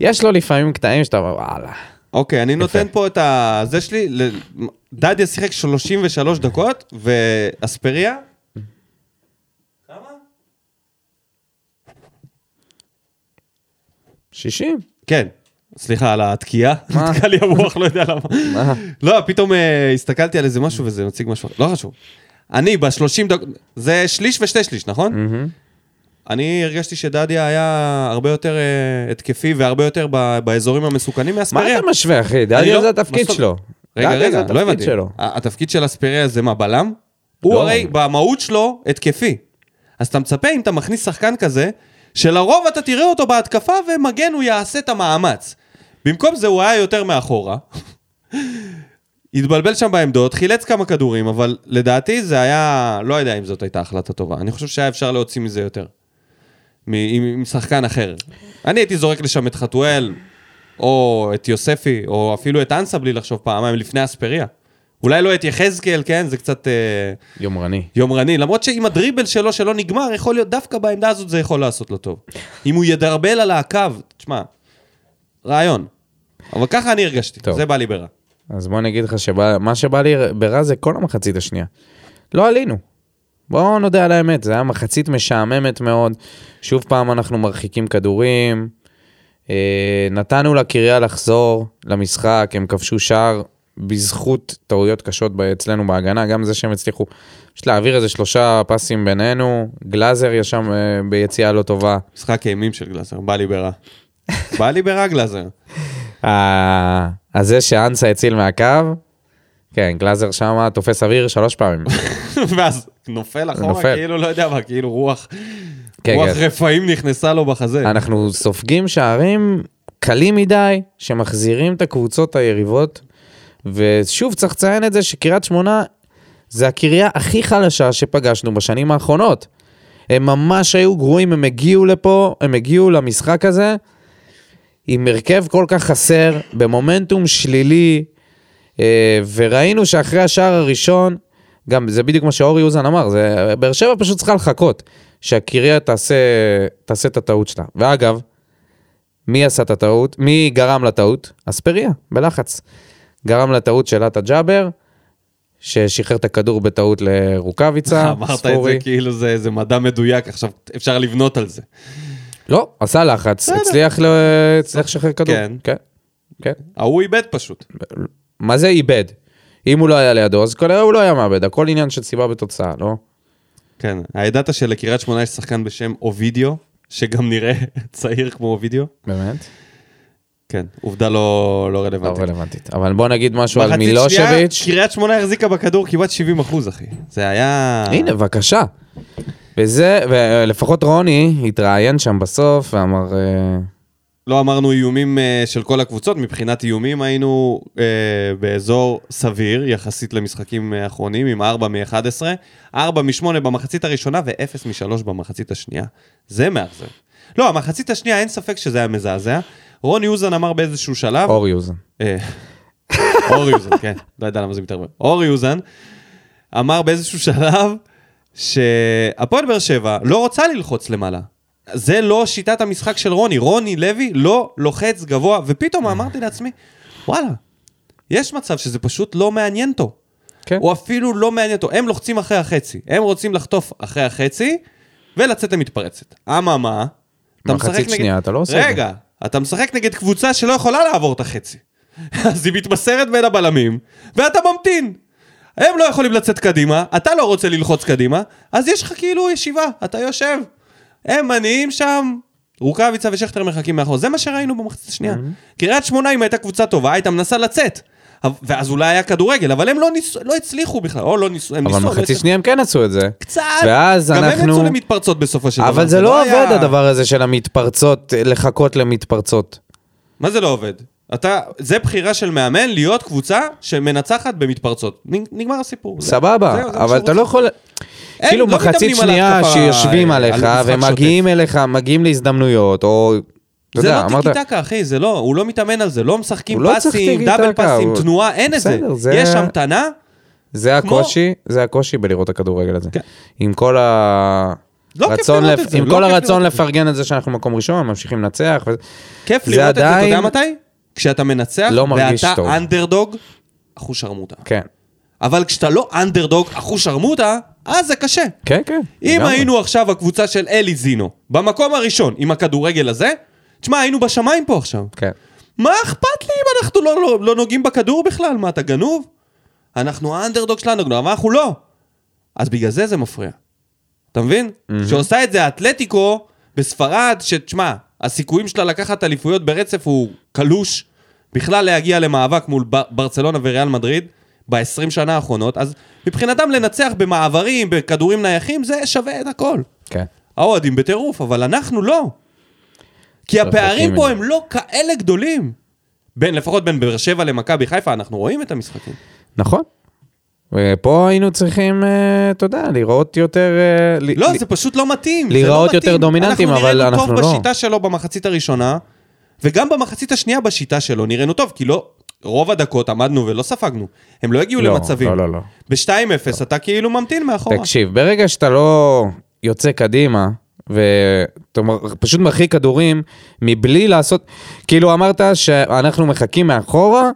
יש לו לפעמים קטעים שאתה אומר, וואלה. אוקיי, אני נותן פה את ה... זה שלי, ל- דדיה שיחק 33 דקות, ואספריה... 60. כן. סליחה על התקיעה, מה? נתקע לי המוח, לא יודע למה. מה? לא, פתאום אה, הסתכלתי על איזה משהו וזה מציג משהו, לא חשוב. אני ב-30 דקות, זה שליש ושתי שליש, נכון? אני הרגשתי שדדיה היה הרבה יותר אה, התקפי והרבה יותר ב- באזורים המסוכנים מה מאספריה. אתה משווה, אחי? אני דדיה לא- זה התפקיד מה שלו. רגע, רגע, לא הבנתי. שלו. התפקיד של אספריה זה מה, בלם? הוא לא. הרי במהות שלו התקפי. אז אתה מצפה אם אתה מכניס שחקן כזה, שלרוב אתה תראה אותו בהתקפה ומגן הוא יעשה את המאמץ. במקום זה הוא היה יותר מאחורה. התבלבל שם בעמדות, חילץ כמה כדורים, אבל לדעתי זה היה, לא יודע אם זאת הייתה החלטה טובה. אני חושב שהיה אפשר להוציא מזה יותר. מ- עם, עם שחקן אחר. אני הייתי זורק לשם את חתואל, או את יוספי, או אפילו את אנסה בלי לחשוב פעמיים לפני אספריה. אולי לא את יחזקאל, כן? זה קצת אה, יומרני. יומרני. למרות שעם הדריבל שלו שלא נגמר, יכול להיות דווקא בעמדה הזאת זה יכול לעשות לו טוב. אם הוא ידרבל על הקו, תשמע, רעיון. אבל ככה אני הרגשתי, טוב. זה בא לי ברע. אז בוא אני אגיד לך שמה שבא לי ברע זה כל המחצית השנייה. לא עלינו. בואו נודה על האמת, זה היה מחצית משעממת מאוד. שוב פעם אנחנו מרחיקים כדורים. אה, נתנו לקריה לחזור למשחק, הם כבשו שער בזכות טעויות קשות אצלנו בהגנה, גם זה שהם הצליחו פשוט להעביר איזה שלושה פסים בינינו, גלאזר יש שם אה, ביציאה לא טובה. משחק אימים של גלאזר, בא לי ברע. בא לי ברע גלאזר. אה, אז זה שאנסה הציל מהקו, כן, גלאזר שם תופס אוויר שלוש פעמים. ואז נופל אחורה. כאילו, לא יודע מה, כאילו רוח, כן, רוח כן. רפאים נכנסה לו בחזה. אנחנו סופגים שערים קלים מדי, שמחזירים את הקבוצות היריבות. ושוב, צריך לציין את זה שקריית שמונה זה הקריה הכי חלשה שפגשנו בשנים האחרונות. הם ממש היו גרועים, הם הגיעו לפה, הם הגיעו למשחק הזה עם הרכב כל כך חסר, במומנטום שלילי, אה, וראינו שאחרי השער הראשון, גם זה בדיוק מה שאורי אוזן אמר, זה, באר שבע פשוט צריכה לחכות שהקריה תעשה, תעשה את הטעות שלה. ואגב, מי עשה את הטעות? מי גרם לטעות? אספריה, בלחץ. גרם לטעות של עטה ג'אבר, ששחרר את הכדור בטעות לרוקאביצה, אמרת את. זה כאילו זה זה מדע מדויק, עכשיו אפשר לבנות על זה. לא, עשה לחץ, הצליח, לשחרר כדור. כן. כן. כן. ההוא איבד פשוט. מה זה איבד? אם הוא לא היה לידו, אז כנראה הוא לא היה מאבד, הכל עניין של סיבה בתוצאה, לא? כן, הידעת שלקריית שמונה יש שחקן בשם אובידיו, שגם נראה צעיר כמו אובידיו? באמת? כן, עובדה לא, לא לא רלוונטית. רלוונטית. אבל בוא נגיד משהו על מילושביץ'. קריית שמונה החזיקה בכדור כמעט 70 אחוז, אחי. זה היה... הנה, בבקשה. וזה, ולפחות רוני התראיין שם בסוף ואמר, אה, לא אמרנו איומים אה, של כל הקבוצות, מבחינת איומים היינו אה, באזור סביר, יחסית למשחקים האחרונים, עם 4 מ-11, 4 מ-8 במחצית הראשונה ו-0 מ-3 במחצית השנייה. זה מאכזב. לא, המחצית השנייה, אין ספק שזה היה מזעזע. רוני אוזן אמר באיזשהו שלב... אורי אוזן. אה, אורי אוזן, כן, לא יודע למה זה מתערבב. אורי אוזן אמר באיזשהו שלב שהפועל באר שבע לא רוצה ללחוץ למעלה. זה לא שיטת המשחק של רוני. רוני לוי לא לוחץ גבוה, ופתאום אמרתי לעצמי, וואלה, יש מצב שזה פשוט לא מעניין אותו. כן. הוא אפילו לא מעניין אותו. הם לוחצים אחרי החצי. הם רוצים לחטוף אחרי החצי ולצאת למתפרצת. אממה, אתה משחק מחצית נגד... שנייה אתה לא עושה את זה. רגע, אתה משחק נגד קבוצה שלא יכולה לעבור את החצי. אז היא מתמסרת בין הבלמים, ואתה ממתין. הם לא יכולים לצאת קדימה, אתה לא רוצה ללחוץ קדימה, אז יש לך כאילו ישיבה, אתה יושב. הם מניעים שם, רוקאביצה ושכטר מחכים מאחור. זה מה שראינו במחצית השנייה. קריית שמונה, אם הייתה קבוצה טובה, הייתה מנסה לצאת. אבל- ואז אולי היה כדורגל, אבל הם לא, ניס... לא הצליחו בכלל, או לא ניסו, הם אבל ניסו, לא מחצית הצליחו. שנייה הם כן עשו את זה. קצת, ואז גם הם אנחנו- יצאו למתפרצות בסופו של דבר. אבל זה לא היה- עובד הדבר הזה של המתפרצות, לחכות למתפרצות. מה זה לא עובד? אתה, זה בחירה של מאמן להיות קבוצה שמנצחת במתפרצות. נגמר הסיפור. זה- סבבה, זה מה אבל אתה. לא יכול... אין, כאילו לא מחצית שנייה שיושבים עליך ומגיעים אליך, מגיעים להזדמנויות, או... אתה זה יודע, לא אמרת... טיקי טקה, אחי, זה לא, הוא לא מתאמן על זה, לא משחקים לא פסים, דאבל פסים, תנועה, אין את זה. זה- יש המתנה, זה הקושי, זה הקושי בלראות את הכדורגל הזה. כן. עם כל ה... לא כיף לראות לפ- את זה, עם לא כל הרצון זה. לפרגן את זה שאנחנו מקום ראשון, ממשיכים לנצח. כיף זה לראות את זה, אתה יודע מתי? כשאתה מנצח, לא ואתה טוב. אנדרדוג, אחוז שרמוטה. כן. אבל כשאתה לא אנדרדוג, אחוז שרמוטה, אז זה קשה. כן, כן. אם. היינו עכשיו הקבוצה של אלי זינו, במקום הראשון, עם הכדורגל הזה, תשמע, היינו בשמיים פה עכשיו. כן. מה אכפת לי אם אנחנו לא, לא, לא נוגעים בכדור בכלל? מה, אתה גנוב? אנחנו האנדרדוג של האנדרדוג, אבל אנחנו לא. אז בגלל זה זה מפריע. אתה מבין? שעושה את זה האתלטיקו בספרד, שתשמע, הסיכויים שלה לקחת אליפויות ברצף הוא קלוש. בכלל להגיע למאבק מול ב- ברצלונה וריאל מדריד ב-20 שנה האחרונות, אז מבחינתם לנצח במעברים, בכדורים נייחים, זה שווה את הכל. כן. האוהדים בטירוף, אבל אנחנו לא. כי הפערים פה. הם לא כאלה גדולים. בין, לפחות בין באר שבע למכבי חיפה, אנחנו רואים את המשחקים. נכון. ופה היינו צריכים, אה, אתה יודע, לראות יותר... אה, לא, ל- זה פשוט לא מתאים. זה להיראות לא יותר מתאים. דומיננטיים, אבל אנחנו אנחנו נראינו לא. טוב בשיטה שלו במחצית הראשונה, וגם במחצית השנייה בשיטה שלו נראינו טוב, כי לא... רוב הדקות עמדנו ולא ספגנו. הם לא הגיעו לא, למצבים. לא, לא, לא. ב-2-0 אתה כאילו ממתין מאחורה. תקשיב, ברגע שאתה לא יוצא קדימה, ואתה מ- פשוט מרחיק כדורים מבלי לעשות, כאילו אמרת שאנחנו מחכים מאחורה,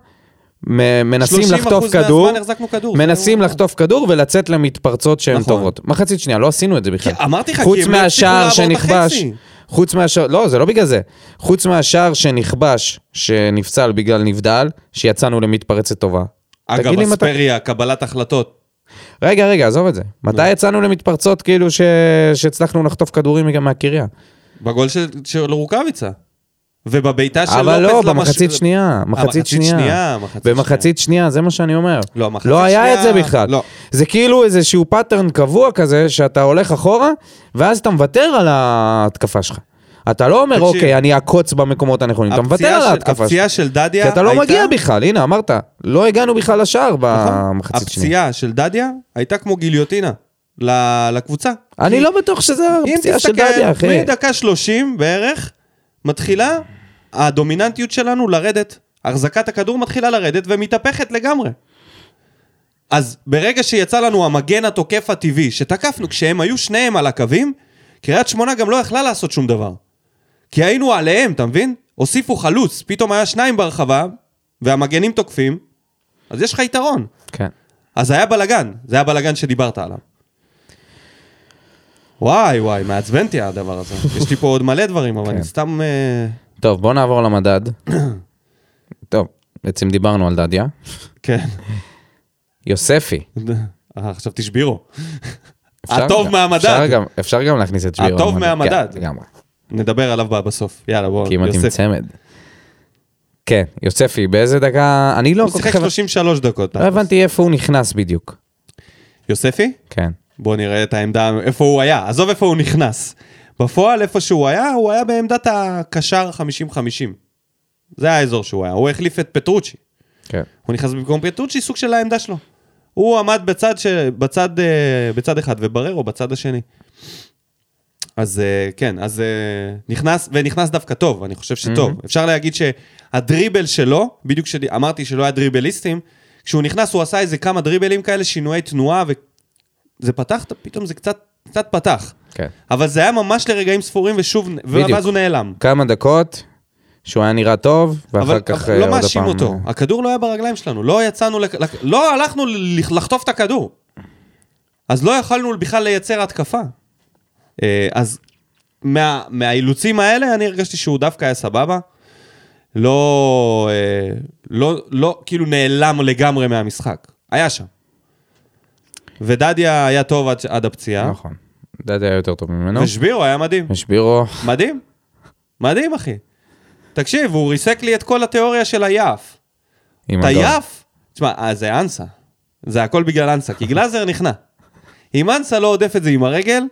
מנסים 30% לחטוף כדור, כדור. מנסים זה- לחטוף כדור ולצאת למתפרצות שהן נכון. טובות. מחצית שנייה, לא עשינו את זה בכלל. אמרתי לך, כי חוץ הם לא הצליחו מהשער לעבור את שנכבש, החצי. חוץ מהשער, לא, זה לא בגלל זה. חוץ מהשער שנכבש, שנפצל בגלל נבדל, שיצאנו למתפרצת טובה. אגב, אספריה, קבלת החלטות. רגע, רגע, עזוב את זה. מתי יצאנו למתפרצות כאילו ש- שהצלחנו לחטוף כדורים גם מהקריה? בגול של, של רוקאביצה. ובבעיטה של אבל לופס לא, למש- במחצית שנייה, אה, מחצית שנייה. שנייה, מחצית במחצית שנייה, זה מה שאני אומר. לא, מחצית לא היה את זה שנייה- בכלל. לא. זה כאילו איזשהו pattern קבוע כזה, שאתה הולך אחורה, ואז אתה מוותר על ההתקפה שלך. אתה לא אומר, תקשיב. אוקיי, אני אעקוץ במקומות הנכונים, אתה מוותר על ההתקפה. הפציעה של דדיה כי אתה לא הייתה- מגיע בכלל, הנה, אמרת, לא הגענו בכלל לשער נכון. במחצית שנייה. הפציעה של דדיה הייתה כמו גיליוטינה לקבוצה. אני כי לא בטוח שזה אם הפציעה של תסתכל, דדיה, אחי. מדקה 30 בערך, מתחילה הדומיננטיות שלנו לרדת. החזקת הכדור מתחילה לרדת ומתהפכת לגמרי. אז ברגע שיצא לנו המגן התוקף הטבעי, שתקפנו כשהם היו שניהם על הקווים, קריית שמונה גם לא יכלה לעשות שום דבר. כי היינו עליהם, אתה מבין? הוסיפו חלוץ, פתאום היה שניים ברחבה, והמגנים תוקפים, אז יש לך יתרון. כן. אז היה בלאגן, זה היה בלאגן שדיברת עליו. וואי וואי, מעצבן אותי הדבר הזה. יש לי פה עוד מלא דברים, אבל כן. אני סתם... אה, טוב, בוא נעבור למדד. טוב, בעצם דיברנו על דדיה. כן. יוספי. אה, חשבתי שבירו. אפשר הטוב מהמדד. אפשר גם- אפשר גם להכניס את שבירו. הטוב. מהמדד. כן, לגמרי. נדבר עליו בסוף. יאללה, בוא. כמעט עם. צמד. כן, יוספי, באיזה דקה... אני לא הוא שיחק כך... 33 דקות. לא הבנתי איפה הוא נכנס בדיוק. יוספי? כן. בוא נראה את העמדה, איפה הוא היה. עזוב איפה הוא נכנס. בפועל, איפה שהוא היה, הוא היה בעמדת הקשר 50-50. זה האזור שהוא היה. הוא החליף את פטרוצ'י. כן. הוא נכנס במקום פטרוצ'י, סוג של העמדה שלו. הוא עמד בצד, ש... בצד, אה, בצד אחד ובררו בצד השני. אז אה, כן, אז אה, נכנס, ונכנס דווקא טוב, אני חושב שטוב. Mm-hmm. אפשר להגיד שהדריבל שלו, בדיוק כשאמרתי שלא היה דריבליסטים, כשהוא נכנס הוא עשה איזה כמה דריבלים כאלה, שינויי תנועה, וזה פתח, פתאום זה קצת, קצת פתח. כן. אבל זה היה ממש לרגעים ספורים, ושוב, בדיוק. ואז הוא נעלם. כמה דקות שהוא היה נראה טוב, ואחר אבל כך אבל אה, לא עוד מאשים אותו, הכדור לא היה ברגליים שלנו, לא יצאנו, לק... לא הלכנו לחטוף את הכדור. אז לא יכולנו בכלל לייצר התקפה. אה, אז מה, מהאילוצים האלה אני הרגשתי שהוא דווקא היה סבבה. לא, אה, לא, לא, כאילו נעלם לגמרי מהמשחק. היה שם. ודדיה היה טוב עד, עד הפציעה, נכון. דדיה היה יותר טוב ממנו. ושבירו היה מדהים. ושבירו, מדהים. מדהים, אחי. תקשיב, הוא ריסק לי את כל התיאוריה של היעף. הגול. יף? תשמע, אה, זה אנסה. זה הכל בגלל אנסה, כי גלאזר נכנע. אם אנסה לא עודף את זה עם הרגל,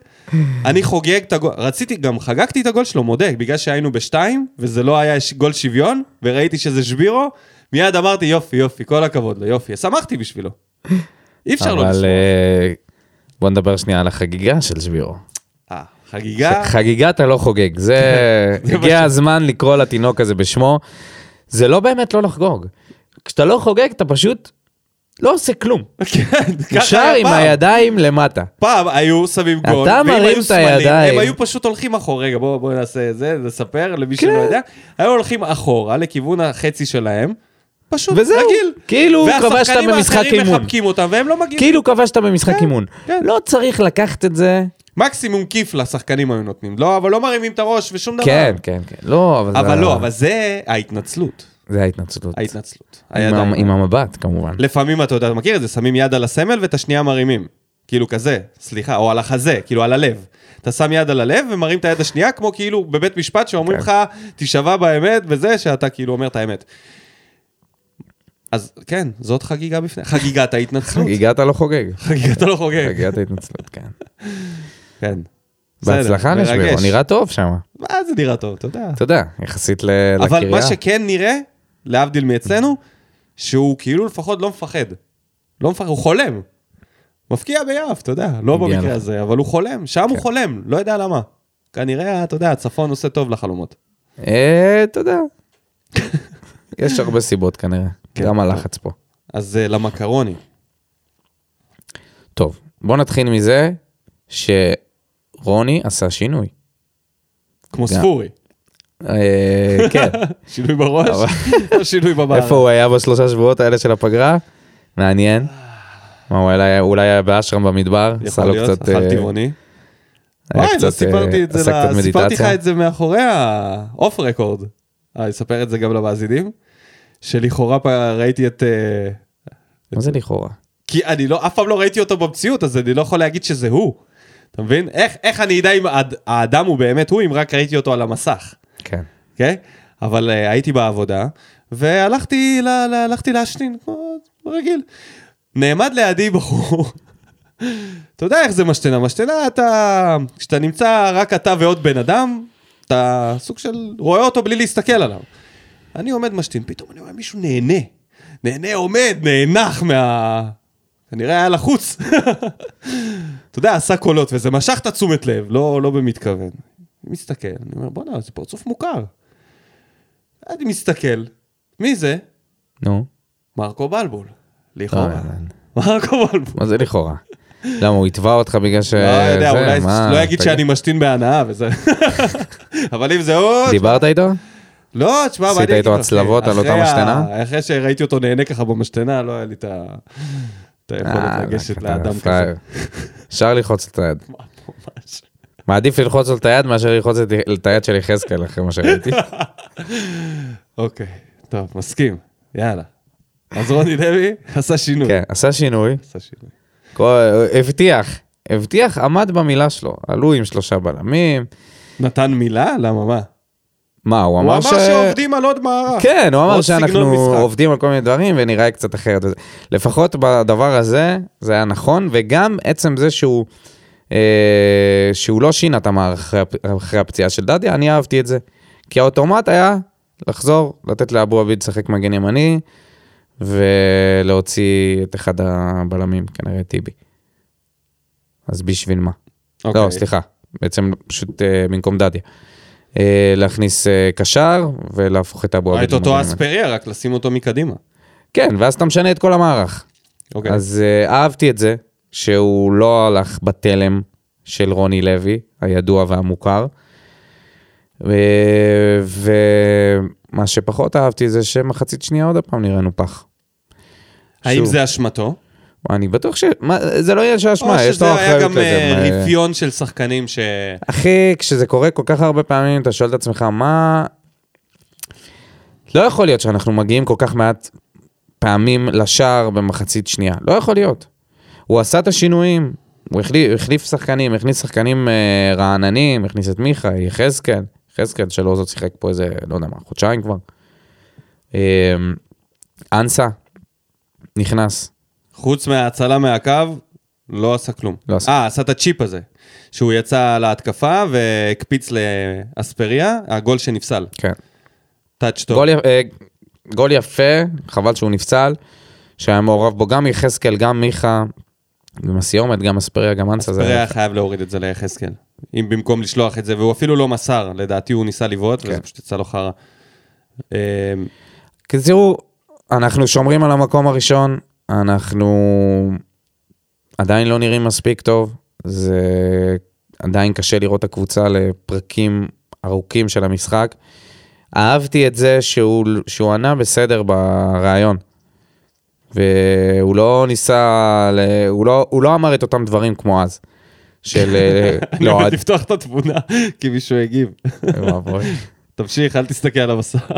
אני חוגג את הגול, רציתי, גם חגגתי את הגול שלו, מודה, בגלל שהיינו בשתיים, וזה לא היה גול שוויון, וראיתי שזה שבירו, מיד אמרתי, יופי, יופי, כל הכבוד לו, יופי, שמחתי בשבילו. אי אפשר לא אבל לשמוח. אה, בוא נדבר שנייה על החגיגה של שבירו. אה, חגיגה, חגיגה אתה לא חוגג, זה הגיע. הזמן לקרוא לתינוק הזה בשמו. זה לא באמת לא לחגוג. כשאתה לא חוגג אתה פשוט לא עושה כלום. כן, נשאר עם. הידיים למטה. פעם היו שמים גול, אתה מרים את הידיים. הם היו פשוט הולכים אחורה, רגע בואו בוא נעשה את זה, נספר למי כן. שלא יודע, היו הולכים אחורה לכיוון החצי שלהם, פשוט וזהו, רגיל. כאילו כבשת והשחקנים במשחק האחרים אימון. מחבקים אותם והם לא מגיעים. כאילו כבשת במשחק כן, אימון. כן. לא צריך לקחת את זה. מקסימום כיף לשחקנים היו נותנים, לא, אבל לא מרימים את הראש ושום דבר. כן, כן, כן. לא, אבל זה... אבל לא, אבל זה ההתנצלות, זה ההתנצלות. ההתנצלות. עם הידיים. ה- עם המבט כמובן. לפעמים אתה יודע, אתה מכיר את זה, שמים יד על הסמל ואת השנייה מרימים. כאילו כזה, סליחה, או על החזה, כאילו על הלב. אתה שם יד על הלב ומרים את היד השנייה, כמו כאילו בבית משפט שאומרים כן. לך, תישבע באמת, וזה שאתה כאילו אומר את האמת. אז כן, זאת חגיגה בפני, חגיגת ההתנצלות. חגיגה אתה לא חוגג. חגיגת הלא חוגג. חגיגת ההתנצלות, כן. כן. בהצלחה מרגש. נראה טוב שם. מה זה נראה טוב, אתה יודע. אתה יודע, יחסית ל- אבל לקריה. מה שכן נראה, להבדיל מאצלנו, שהוא כאילו לפחות לא מפחד. לא מפחד, הוא חולם. מפקיע ביעף, אתה יודע, לא במקרה לך. הזה, אבל הוא חולם, שם הוא כן. חולם, לא יודע למה. כנראה, אתה יודע, הצפון עושה טוב לחלומות. אה, אתה יודע. יש הרבה סיבות כנראה, כן. גם הלחץ פה. אז אה, למקרוני. טוב, בוא נתחיל מזה שרוני עשה שינוי. כמו גם. ספורי. אה, כן, שינוי בראש, או שינוי בבער. איפה הוא היה בשלושה שבועות האלה של הפגרה? מעניין. מה, הוא אולי היה באשרם במדבר? יכול להיות, אכל אה, טבעוני. וואי, לא אה, סיפרתי את זה, סיפרתי לך. את זה מאחורי האוף רקורד. אני אספר את זה גם למאזינים. שלכאורה ראיתי את... מה זה לכאורה? כי אני לא, אף פעם לא ראיתי אותו במציאות, אז אני לא יכול להגיד שזה הוא. אתה מבין? איך, איך אני אדע אם האד- האדם הוא באמת הוא, אם רק ראיתי אותו על המסך. אוקיי? אבל uh, הייתי בעבודה, והלכתי ל, ל, הלכתי להשתין, כמו רגיל. נעמד לידי בחור, אתה יודע איך זה משתנה, משתנה אתה, כשאתה נמצא רק אתה ועוד בן אדם, אתה סוג של רואה אותו בלי להסתכל עליו. אני עומד משתין, פתאום אני רואה מישהו נהנה. נהנה עומד, נאנח מה... כנראה היה לחוץ. אתה יודע, עשה קולות, וזה משך את התשומת לב, לא, לא במתכוון. אני מסתכל, אני אומר, בואנה, זה פרצוף מוכר. אני מסתכל, מי זה? נו. מרקו בלבול. לא, לכאורה. מרקו בלבול. מה זה לכאורה? למה, הוא יתבע אותך בגלל ש... לא יודע, אולי לא יגיד. שאני משתין בהנאה וזה. אבל אם זה הוא... דיברת איתו? לא, תשמע, מה עשית אני אגיד איתו לך, הצלבות על אותה משתנה? אחרי שראיתי אותו נהנה ככה במשתנה, לא היה לי את ה... את היכולת אה, לגשת לאדם כזה. אפשר ללחוץ את היד. ממש. מעדיף ללחוץ לו את היד מאשר ללחוץ את- היד של יחזקאל אחרי מה שראיתי. אוקיי, טוב, מסכים, יאללה. אז רוני לוי עשה שינוי. כן, עשה שינוי. עשה שינוי. הבטיח, הבטיח, עמד במילה שלו. עלו עם שלושה בלמים. נתן מילה? למה, מה? מה, הוא הוא אמר אמר ש... שעובדים על עוד מערך. כן, הוא אמר שאנחנו. עובדים על כל מיני דברים ונראה קצת אחרת. לפחות בדבר הזה, זה היה נכון, וגם עצם זה שהוא, שהוא לא שינה את המערך אחרי, הפ- אחרי הפציעה של דדיה, אני אהבתי את זה. כי האוטומט היה לחזור, לתת לאבו עביד לשחק מגן ימני, ולהוציא את אחד הבלמים, כנראה טיבי. אז בשביל מה? אוקיי. לא, סליחה, בעצם פשוט אה, במקום דדיה. אה, להכניס אה, קשר ולהפוך את אבו עביד. את אותו. אספריה, רק לשים אותו מקדימה. כן, ואז אתה משנה את כל המערך. אוקיי. אז uh, אהבתי את זה, שהוא לא הלך בתלם של רוני לוי, הידוע והמוכר. ומה שפחות אהבתי זה שמחצית שנייה עוד פעם נראינו פח. האם שוב. זה אשמתו? אני בטוח ש... מה, זה לא יהיה של או אשמה, יש לו שזה היה אחריות גם לזה. אה, מה- רפיון של שחקנים ש... אחי, כשזה קורה כל כך הרבה פעמים, אתה שואל את עצמך, מה... לא יכול להיות שאנחנו מגיעים כל כך מעט פעמים לשער במחצית שנייה. לא יכול להיות. הוא עשה את השינויים, הוא החליף, החליף שחקנים, הכניס שחקנים אה, רעננים, הכניס את מיכה, יחזקאל, יחזקאל שלא זאת שיחק פה איזה, לא יודע מה, חודשיים כבר. אה, אנסה, נכנס. חוץ מההצלה מהקו, לא עשה כלום. לא עשה. אה, עשה את הצ'יפ הזה. שהוא יצא להתקפה והקפיץ לאספריה, הגול שנפסל. כן. טאץ' טוב. גול, אה, גול יפה, חבל שהוא נפסל, שהיה מעורב בו גם יחזקאל, גם מיכה, גם הסיומת, גם אספריה, גם אנסה. אספריה. חייב להוריד את זה ליחזקאל. אם במקום לשלוח את זה, והוא אפילו לא מסר, לדעתי הוא ניסה לבעוט, וזה כן. פשוט יצא לו חרא. אה, כי תראו, אנחנו שומרים על המקום הראשון, אנחנו עדיין לא נראים מספיק טוב, זה עדיין קשה לראות את הקבוצה לפרקים ארוכים של המשחק. אהבתי את זה שהוא, שהוא ענה בסדר ברעיון. והוא לא ניסה. הוא, לא, הוא לא אמר את אותם דברים כמו אז. של... אה, אני לא, עומד לפתוח את התמונה, כי מישהו הגיב. תמשיך, אל תסתכל על המסך.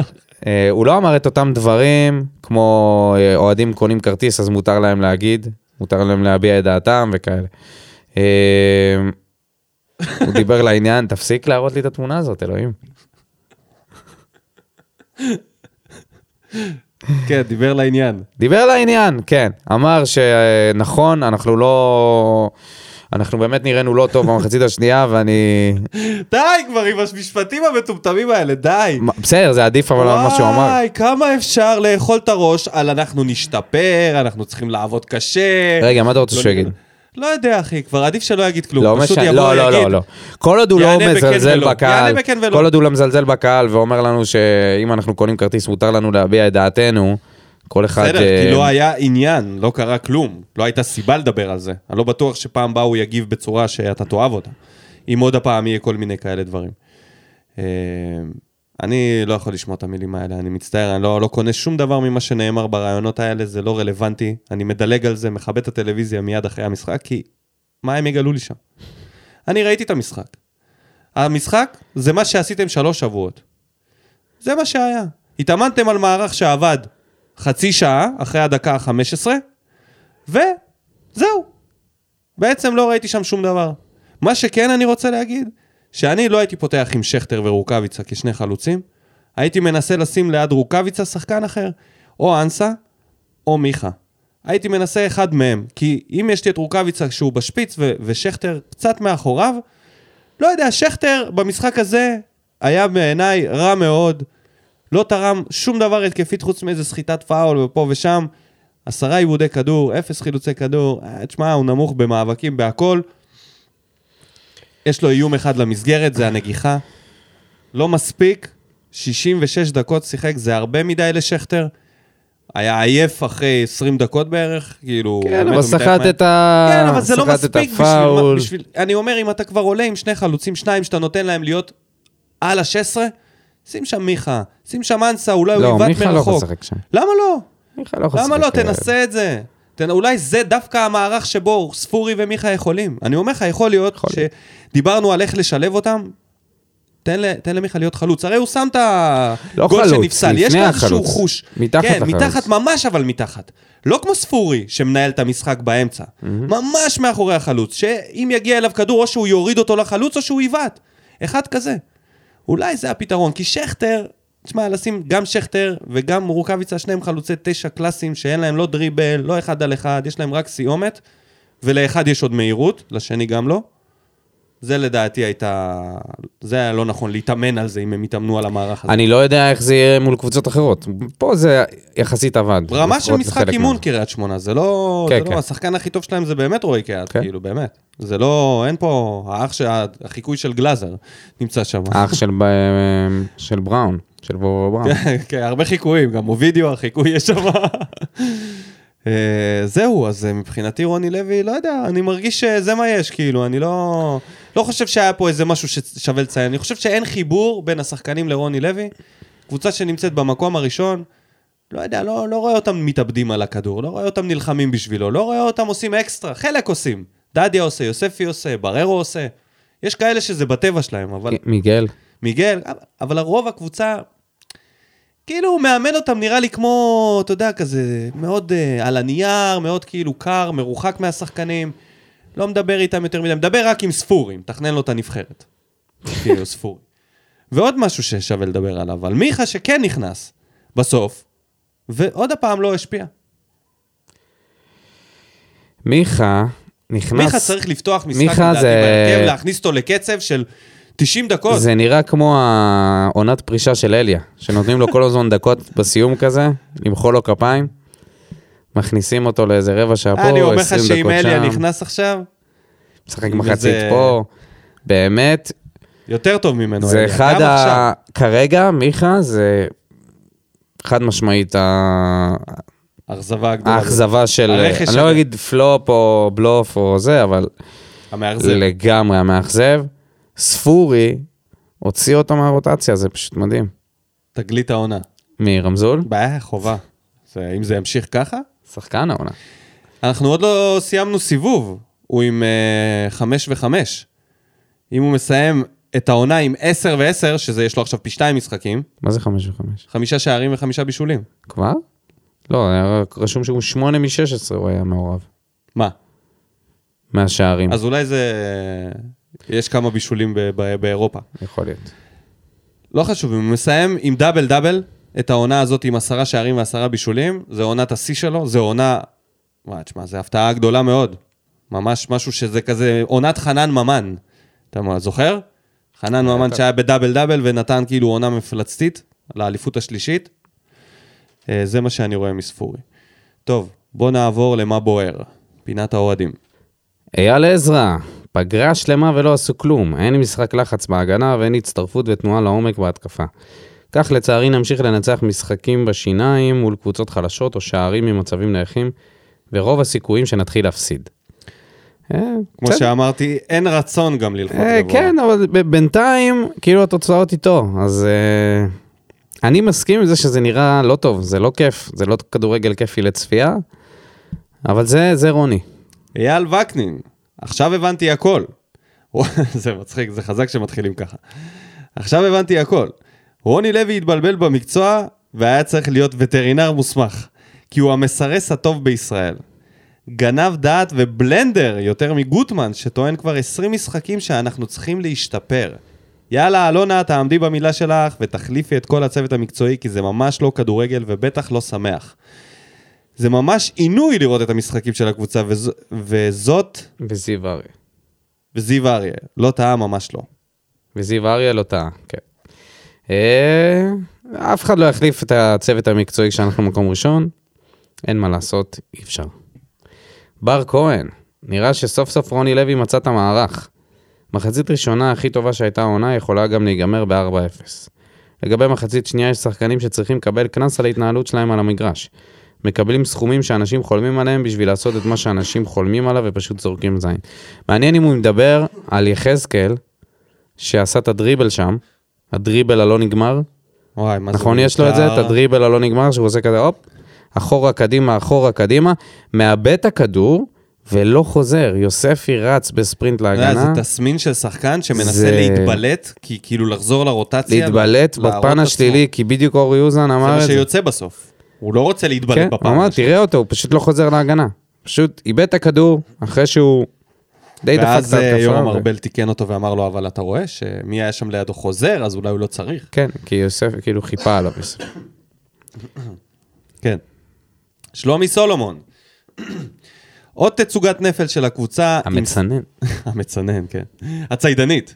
אה, הוא לא אמר את אותם דברים, כמו אה, אוהדים קונים כרטיס אז מותר להם להגיד, מותר להם להביע את דעתם וכאלה. הוא דיבר לעניין, תפסיק להראות לי את התמונה הזאת, אלוהים. כן, דיבר לעניין. דיבר לעניין, כן. אמר שנכון, אנחנו לא... אנחנו באמת נראינו לא טוב במחצית השנייה, ואני... די כבר עם המשפטים המטומטמים האלה, די. בסדר, זה עדיף אבל על מה שהוא אמר. וואי, כמה אפשר לאכול את הראש על אנחנו נשתפר, אנחנו צריכים לעבוד קשה. רגע, מה אתה רוצה לא שהוא יגיד? לא יודע, אחי, כבר עדיף שלא יגיד כלום. לא משנה, לא, לא, לא, לא. כל עוד הוא לא מזלזל. בקהל. כל עוד הוא לא מזלזל בקהל ואומר לנו שאם אנחנו קונים כרטיס מותר לנו להביע את דעתנו, כל אחד... בסדר, אה, כי לא היה עניין, לא קרה כלום. לא הייתה סיבה לדבר על זה. אני לא בטוח שפעם הבאה הוא יגיב בצורה שאתה תאהב אותה. אם עוד הפעם יהיה כל מיני כאלה דברים. אני לא יכול לשמוע את המילים האלה, אני מצטער, אני לא, לא קונה שום דבר ממה שנאמר ברעיונות האלה, זה לא רלוונטי. אני מדלג על זה, מכבד את הטלוויזיה מיד אחרי המשחק, כי מה הם יגלו לי שם? אני ראיתי את המשחק. המשחק זה מה שעשיתם שלוש שבועות. זה מה שהיה. התאמנתם על מערך שעבד חצי שעה אחרי הדקה ה-15, וזהו. בעצם לא ראיתי שם שום דבר. מה שכן אני רוצה להגיד, שאני לא הייתי פותח עם שכטר ורוקאביצה כשני חלוצים, הייתי מנסה לשים ליד רוקאביצה שחקן אחר, או אנסה, או מיכה. הייתי מנסה אחד מהם, כי אם יש לי את רוקאביצה שהוא בשפיץ ו- ושכטר קצת מאחוריו, לא יודע, שכטר במשחק הזה היה בעיניי רע מאוד, לא תרם שום דבר התקפית חוץ מאיזה סחיטת פאול ופה ושם. עשרה עיבודי כדור, אפס חילוצי כדור, אה, תשמע, הוא נמוך במאבקים, בהכל. יש לו איום אחד למסגרת, זה הנגיחה. לא מספיק, 66 דקות שיחק, זה הרבה מדי לשכטר. היה עייף אחרי 20 דקות בערך, כאילו... כן, אבל הוא סחט את ה... כן, אבל זה לא מספיק בשביל. בשביל... אני אומר, אם אתה כבר עולה עם שני חלוצים, שניים שאתה נותן להם להיות על ה-16, שים שם מיכה, שים שם אנסה, אולי הוא לא, יבעט מיכה לא יכול מרחוק. לשחק שם. למה לא? מיכה לא יכול לשחק. למה לא? תנסה את זה. אולי זה דווקא המערך שבו ספורי ומיכה יכולים. אני אומר לך, יכול להיות יכול שדיברנו על איך לשלב אותם, תן, ל... תן למיכה להיות חלוץ. הרי הוא שם את לא הגול חלוץ, שנפסל, יש לו איזשהו. חוש. מתחת כן, לחלוץ. מתחת, ממש אבל מתחת. לא כמו ספורי, שמנהל את המשחק באמצע. ממש מאחורי החלוץ, שאם יגיע אליו כדור, או שהוא יוריד אותו לחלוץ, או שהוא יבעט. אחד כזה. אולי זה הפתרון, כי שכטר, תשמע, לשים גם שכטר וגם רוקאביצה, שניהם חלוצי תשע קלאסיים, שאין להם לא דריבל, לא אחד על אחד, יש להם רק סיומת, ולאחד יש עוד מהירות, לשני גם לא. זה לדעתי הייתה... זה היה לא נכון להתאמן על זה, אם הם יתאמנו על המערך הזה. אני לא יודע איך זה יהיה מול קבוצות אחרות. פה זה יחסית עבד. רמה של משחק אימון. קריית שמונה, זה לא... כן, זה כן. לא, השחקן הכי טוב שלהם זה באמת רועי קהת, כן. כאילו, באמת. זה לא, אין פה, האח של, החיקוי של גלאזר נמצא שם. אח של של בראון, של בורו בראון. כן, כן, הרבה חיקויים, גם אובידיו, החיקוי יש שם. אה, זהו, אז אה, מבחינתי רוני לוי, לא יודע, אני מרגיש שזה מה יש, כאילו, אני לא... לא חושב שהיה פה איזה משהו ששווה לציין. אני חושב שאין חיבור בין השחקנים לרוני לוי. קבוצה שנמצאת במקום הראשון, לא יודע, לא, לא רואה אותם מתאבדים על הכדור, לא רואה אותם נלחמים בשבילו, לא רואה אותם עושים אקסטרה, חלק עושים. דדיה עושה, יוספי עושה, בררו עושה. יש כאלה שזה בטבע שלהם, אבל... מיגל. מיגל, אבל הרוב הקבוצה, כאילו הוא מאמן אותם נראה לי כמו, אתה יודע, כזה, מאוד uh, על הנייר, מאוד כאילו קר, מרוחק מהשחקנים. לא מדבר איתם יותר מדי, מדבר רק עם ספורי, מתכנן לו את הנבחרת. כאילו, ספורי. ועוד משהו ששווה לדבר עליו, על מיכה שכן נכנס בסוף, ועוד הפעם לא השפיע. מיכה נכנס... מיכה צריך לפתוח משחק, מיכה לדעתי, זה- בהרכב, להכניס אותו לקצב של 90 דקות. זה נראה כמו העונת פרישה של אליה, שנותנים לו כל הזמן דקות בסיום כזה, למחוא לו כפיים, מכניסים אותו לאיזה רבע שעה פה, אני אומר לך 20 שאם דקות אליה שם, נכנס עכשיו, משחק מחצית פה, באמת, יותר טוב ממנו. זה אליה, אחד גם עכשיו. ה... כרגע, מיכה זה חד משמעית ה- האכזבה הגדולה. האכזבה של, אני לא. אגיד פלופ או בלוף או זה, אבל המאכזב. לגמרי המאכזב. ספורי הוציא אותו מהרוטציה, זה פשוט מדהים. תגלית העונה. מרמזול, בעיה, חובה. זה, אם זה ימשיך ככה, שחקן העונה. אנחנו עוד לא סיימנו סיבוב. הוא עם uh, חמש וחמש. אם הוא מסיים את העונה עם עשר ועשר, שזה יש לו עכשיו פי שתיים משחקים, מה זה חמש וחמש? חמישה שערים וחמישה בישולים. כבר? לא, היה רשום שהוא שמונה משש עשרה הוא היה מעורב. מה? מהשערים, אז אולי זה... יש כמה בישולים ב- ב- באירופה. יכול להיות. לא חשוב, אם הוא מסיים עם דאבל דאבל, את העונה הזאת עם עשרה שערים ועשרה בישולים, זה עונת השיא שלו, זה עונה... וואי, תשמע, זו הפתעה גדולה מאוד. ממש משהו שזה כזה עונת חנן ממן. אתה מה, זוכר? חנן ממן שהיה בדאבל דאבל ונתן כאילו עונה מפלצתית לאליפות השלישית. אה, זה מה שאני רואה מספורי. טוב, בוא נעבור למה בוער. פינת האוהדים. אייל עזרא, פגרה שלמה ולא עשו כלום. אין משחק לחץ בהגנה ואין הצטרפות ותנועה לעומק בהתקפה. כך לצערי נמשיך לנצח משחקים בשיניים מול קבוצות חלשות או שערים ממצבים נייחים, ורוב הסיכויים שנתחיל להפסיד. אה, כמו. שאמרתי, אין רצון גם ללחוץ אה, גבוה. כן, אבל בינתיים, כאילו התוצאות איתו, אז אה, אני מסכים עם זה שזה נראה לא טוב, זה לא כיף, זה לא כדורגל כיפי לצפייה, אבל זה, זה רוני. אייל וקנין, עכשיו הבנתי הכל. זה מצחיק, זה חזק שמתחילים ככה. עכשיו הבנתי הכל. רוני לוי התבלבל במקצוע והיה צריך להיות וטרינר מוסמך, כי הוא המסרס הטוב בישראל. גנב דעת ובלנדר יותר מגוטמן, שטוען כבר 20 משחקים שאנחנו צריכים להשתפר. יאללה, אלונה, תעמדי במילה שלך ותחליפי את כל הצוות המקצועי, כי זה ממש לא כדורגל ובטח לא שמח. זה ממש עינוי לראות את המשחקים של הקבוצה, וז... וזאת, וזיו אריה. וזיו אריה, לא טעה, ממש לא. וזיו אריה לא טעה, כן. אה, אף אחד לא יחליף את הצוות המקצועי כשאנחנו מקום ראשון, אין מה לעשות, אי אפשר. בר כהן, נראה שסוף סוף רוני לוי מצא את המערך. מחצית ראשונה הכי טובה שהייתה העונה יכולה גם להיגמר ב-4-0. לגבי מחצית שנייה יש שחקנים שצריכים לקבל קנס על ההתנהלות שלהם על המגרש. מקבלים סכומים שאנשים חולמים עליהם בשביל לעשות את מה שאנשים חולמים עליו ופשוט זורקים זין. מעניין אם הוא מדבר על יחזקאל, שעשה את הדריבל שם, הדריבל הלא נגמר. וואי, מה זה נכון, יש לו את זה, את? הדריבל הלא נגמר, שהוא עושה כזה, הופ, אחורה, קדימה, אחורה, קדימה, מאבד את הכדור ולא חוזר. יוספי רץ בספרינט יודע, להגנה, זה תסמין של שחקן שמנסה זה- להתבלט, כי כאילו לחזור לרוטציה. להתבלט בפן. השלילי, כי בדיוק אורי אוזן זה אמר מה את זה. שיוצא בסוף. הוא לא רוצה להתבלט כן, בפעם אמר. תראה אותו, הוא פשוט לא חוזר להגנה. פשוט איבד את הכדור, אחרי שהוא די דפק את ואז ההתקפה. אה, יורם ו- ארבל תיקן אותו ואמר לו, אבל אתה רואה שמי היה שם לידו חוזר, אז אולי הוא לא צריך. כן, כי יוסף כאילו חיפה עליו. כן. שלומי סולומון. עוד תצוגת נפל של הקבוצה. עם- המצנן. המצנן, כן. הציידנית.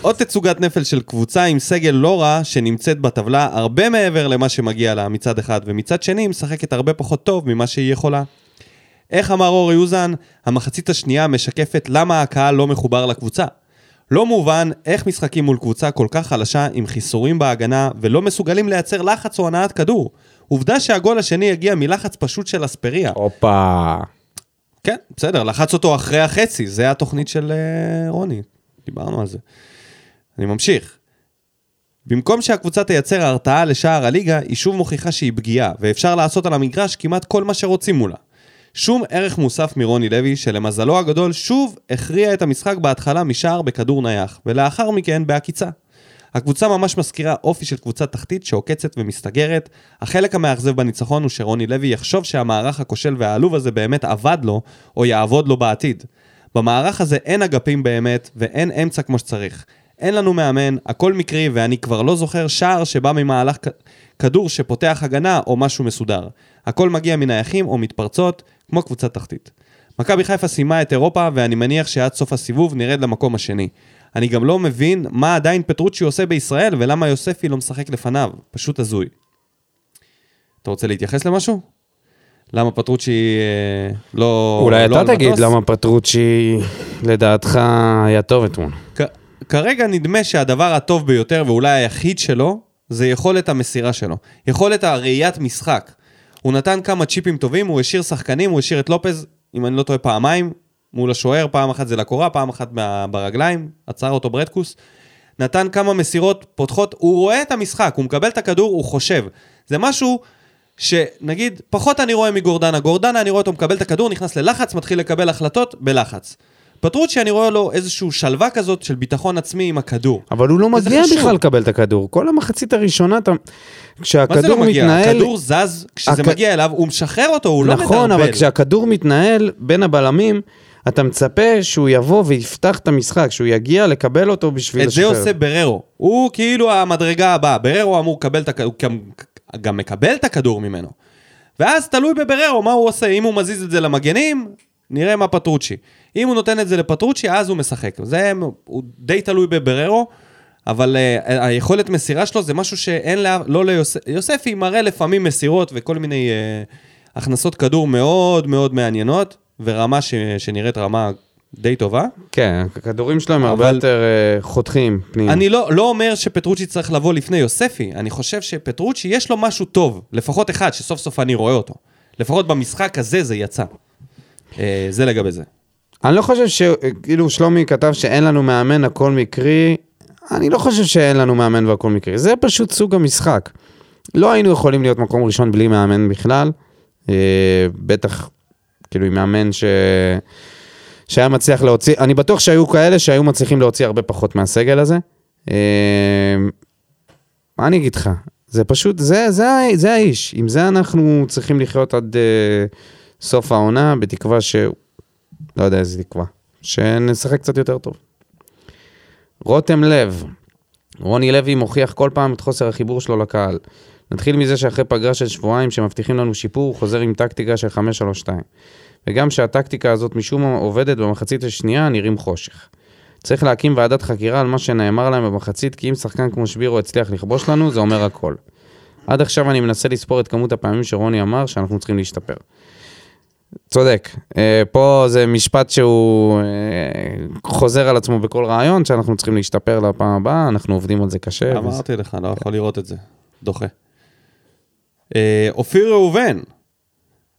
עוד תצוגת נפל של קבוצה עם סגל לא רע שנמצאת בטבלה הרבה מעבר למה שמגיע לה מצד אחד, ומצד שני היא משחקת הרבה פחות טוב ממה שהיא יכולה. איך אמר אורי אוזן, המחצית השנייה משקפת למה הקהל לא מחובר לקבוצה. לא מובן איך משחקים מול קבוצה כל כך חלשה עם חיסורים בהגנה ולא מסוגלים לייצר לחץ או הנעת כדור. עובדה שהגול השני הגיע מלחץ פשוט של אספריה. הופה. כן, בסדר, לחץ אותו אחרי החצי, זה התוכנית של uh, רוני, דיברנו על זה. אני ממשיך. במקום שהקבוצה תייצר הרתעה לשער הליגה, היא שוב מוכיחה שהיא פגיעה, ואפשר לעשות על המגרש כמעט כל מה שרוצים מולה. שום ערך מוסף מרוני לוי, שלמזלו הגדול שוב הכריע את המשחק בהתחלה משער בכדור נייח, ולאחר מכן בעקיצה. הקבוצה ממש מזכירה אופי של קבוצה תחתית שעוקצת ומסתגרת. החלק המאכזב בניצחון הוא שרוני לוי יחשוב שהמערך הכושל והעלוב הזה באמת עבד לו, או יעבוד לו בעתיד. במערך הזה אין אגפים באמת, ואין אמצע כמו שצריך. אין לנו מאמן, הכל מקרי, ואני כבר לא זוכר שער שבא ממהלך כדור שפותח הגנה או משהו מסודר. הכל מגיע מנייחים או מתפרצות, כמו קבוצה תחתית. מכבי חיפה סיימה את אירופה, ואני מניח שעד סוף הסיבוב נרד למקום השני. אני גם לא מבין מה עדיין פטרוצ'י עושה בישראל, ולמה יוספי לא משחק לפניו. פשוט הזוי. אתה רוצה להתייחס למשהו? למה פטרוצ'י אה, לא... אולי לא אתה תגיד מטוס? למה פטרוצ'י לדעתך היה טוב אתמול. כרגע נדמה שהדבר הטוב ביותר, ואולי היחיד שלו, זה יכולת המסירה שלו. יכולת הראיית משחק. הוא נתן כמה צ'יפים טובים, הוא השאיר שחקנים, הוא השאיר את לופז, אם אני לא טועה, פעמיים, מול השוער, פעם אחת זה לקורה, פעם אחת ברגליים, עצר אותו ברדקוס. נתן כמה מסירות פותחות, הוא רואה את המשחק, הוא מקבל את הכדור, הוא חושב. זה משהו שנגיד, פחות אני רואה מגורדנה. גורדנה, אני רואה אותו מקבל את הכדור, נכנס ללחץ, מתחיל לקבל החלטות בלחץ. פטרוצ'י, אני רואה לו איזושהי שלווה כזאת של ביטחון עצמי עם הכדור. אבל הוא לא מגיע חשוב. בכלל לקבל את הכדור. כל המחצית הראשונה, אתה... מה זה כשהכדור לא מגיע? מתנהל... הכדור זז, כשזה הכ- מגיע אליו, הוא משחרר אותו, הוא לא מדרבל. נכון, אבל כשהכדור מתנהל בין הבלמים, אתה מצפה שהוא יבוא ויפתח את המשחק, שהוא יגיע לקבל אותו בשביל את זה עושה בררו. הוא כאילו המדרגה הבאה. בררו אמור לקבל את הכדור, הוא גם- גם מקבל את הכדור ממנו. ואז תלוי בבררו, מה הוא עושה. אם הוא מזיז את זה למגנים, נראה מה פטרוצ'י. אם הוא נותן את זה לפטרוצ'י, אז הוא משחק. זה הוא די תלוי בבררו, אבל uh, היכולת מסירה שלו זה משהו שאין לה, לא ליוסף. יוספי מראה לפעמים מסירות וכל מיני uh, הכנסות כדור מאוד מאוד מעניינות, ורמה ש, שנראית רמה די טובה. כן, הכדורים שלו הם הרבה אבל- יותר אה, חותכים פנימה. אני לא, לא אומר שפטרוצ'י צריך לבוא לפני יוספי, אני חושב שפטרוצ'י יש לו משהו טוב, לפחות אחד, שסוף סוף אני רואה אותו. לפחות במשחק הזה זה יצא. אה, זה לגבי זה. אני לא חושב ש... כאילו שלומי כתב שאין לנו מאמן, הכל מקרי. אני לא חושב שאין לנו מאמן והכל מקרי. זה פשוט סוג המשחק. לא היינו יכולים להיות מקום ראשון בלי מאמן בכלל. אה, בטח, כאילו עם מאמן ש... שהיה מצליח להוציא, אני בטוח שהיו כאלה שהיו מצליחים להוציא הרבה פחות מהסגל הזה. אה, מה אני אגיד לך? זה פשוט, זה, זה, זה האיש. עם זה אנחנו צריכים לחיות עד אה, סוף העונה, בתקווה ש... לא יודע איזה תקווה. שנשחק קצת יותר טוב. רותם לב, רוני לוי מוכיח כל פעם את חוסר החיבור שלו לקהל. נתחיל מזה שאחרי פגרה של שבועיים שמבטיחים לנו שיפור, הוא חוזר עם טקטיקה של 5-3-2. וגם שהטקטיקה הזאת משום מה עובדת במחצית השנייה, נראים חושך. צריך להקים ועדת חקירה על מה שנאמר להם במחצית, כי אם שחקן כמו שבירו הצליח לכבוש לנו, זה אומר הכל. עד עכשיו אני מנסה לספור את כמות הפעמים שרוני אמר שאנחנו צריכים להשתפר. צודק. אה, פה זה משפט שהוא אה, חוזר על עצמו בכל רעיון, שאנחנו צריכים להשתפר לפעם הבאה, אנחנו עובדים על זה קשה. וזה- אמרתי לך, לא יכול לראות את זה. דוחה. אה, אופיר ראובן,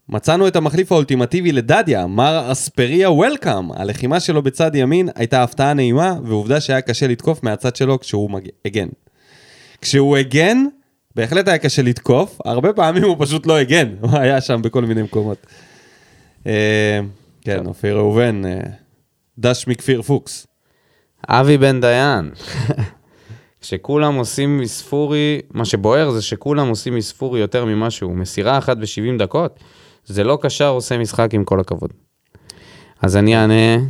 מצאנו את המחליף האולטימטיבי לדדיה, מר אספריה וולקאם. הלחימה שלו בצד ימין הייתה הפתעה נעימה, ועובדה שהיה קשה לתקוף מהצד שלו כשהוא מג... הגן. כשהוא הגן, בהחלט היה קשה לתקוף, הרבה פעמים הוא פשוט לא הגן, הוא היה שם בכל מיני מקומות. אה, כן, אופיר ראובן, אה, דש מכפיר פוקס. אבי בן דיין. כשכולם עושים מספורי, מה שבוער זה שכולם עושים מספורי יותר ממשהו. מסירה אחת ב-70 דקות, זה לא קשר עושה משחק עם כל הכבוד. אז אני אענה,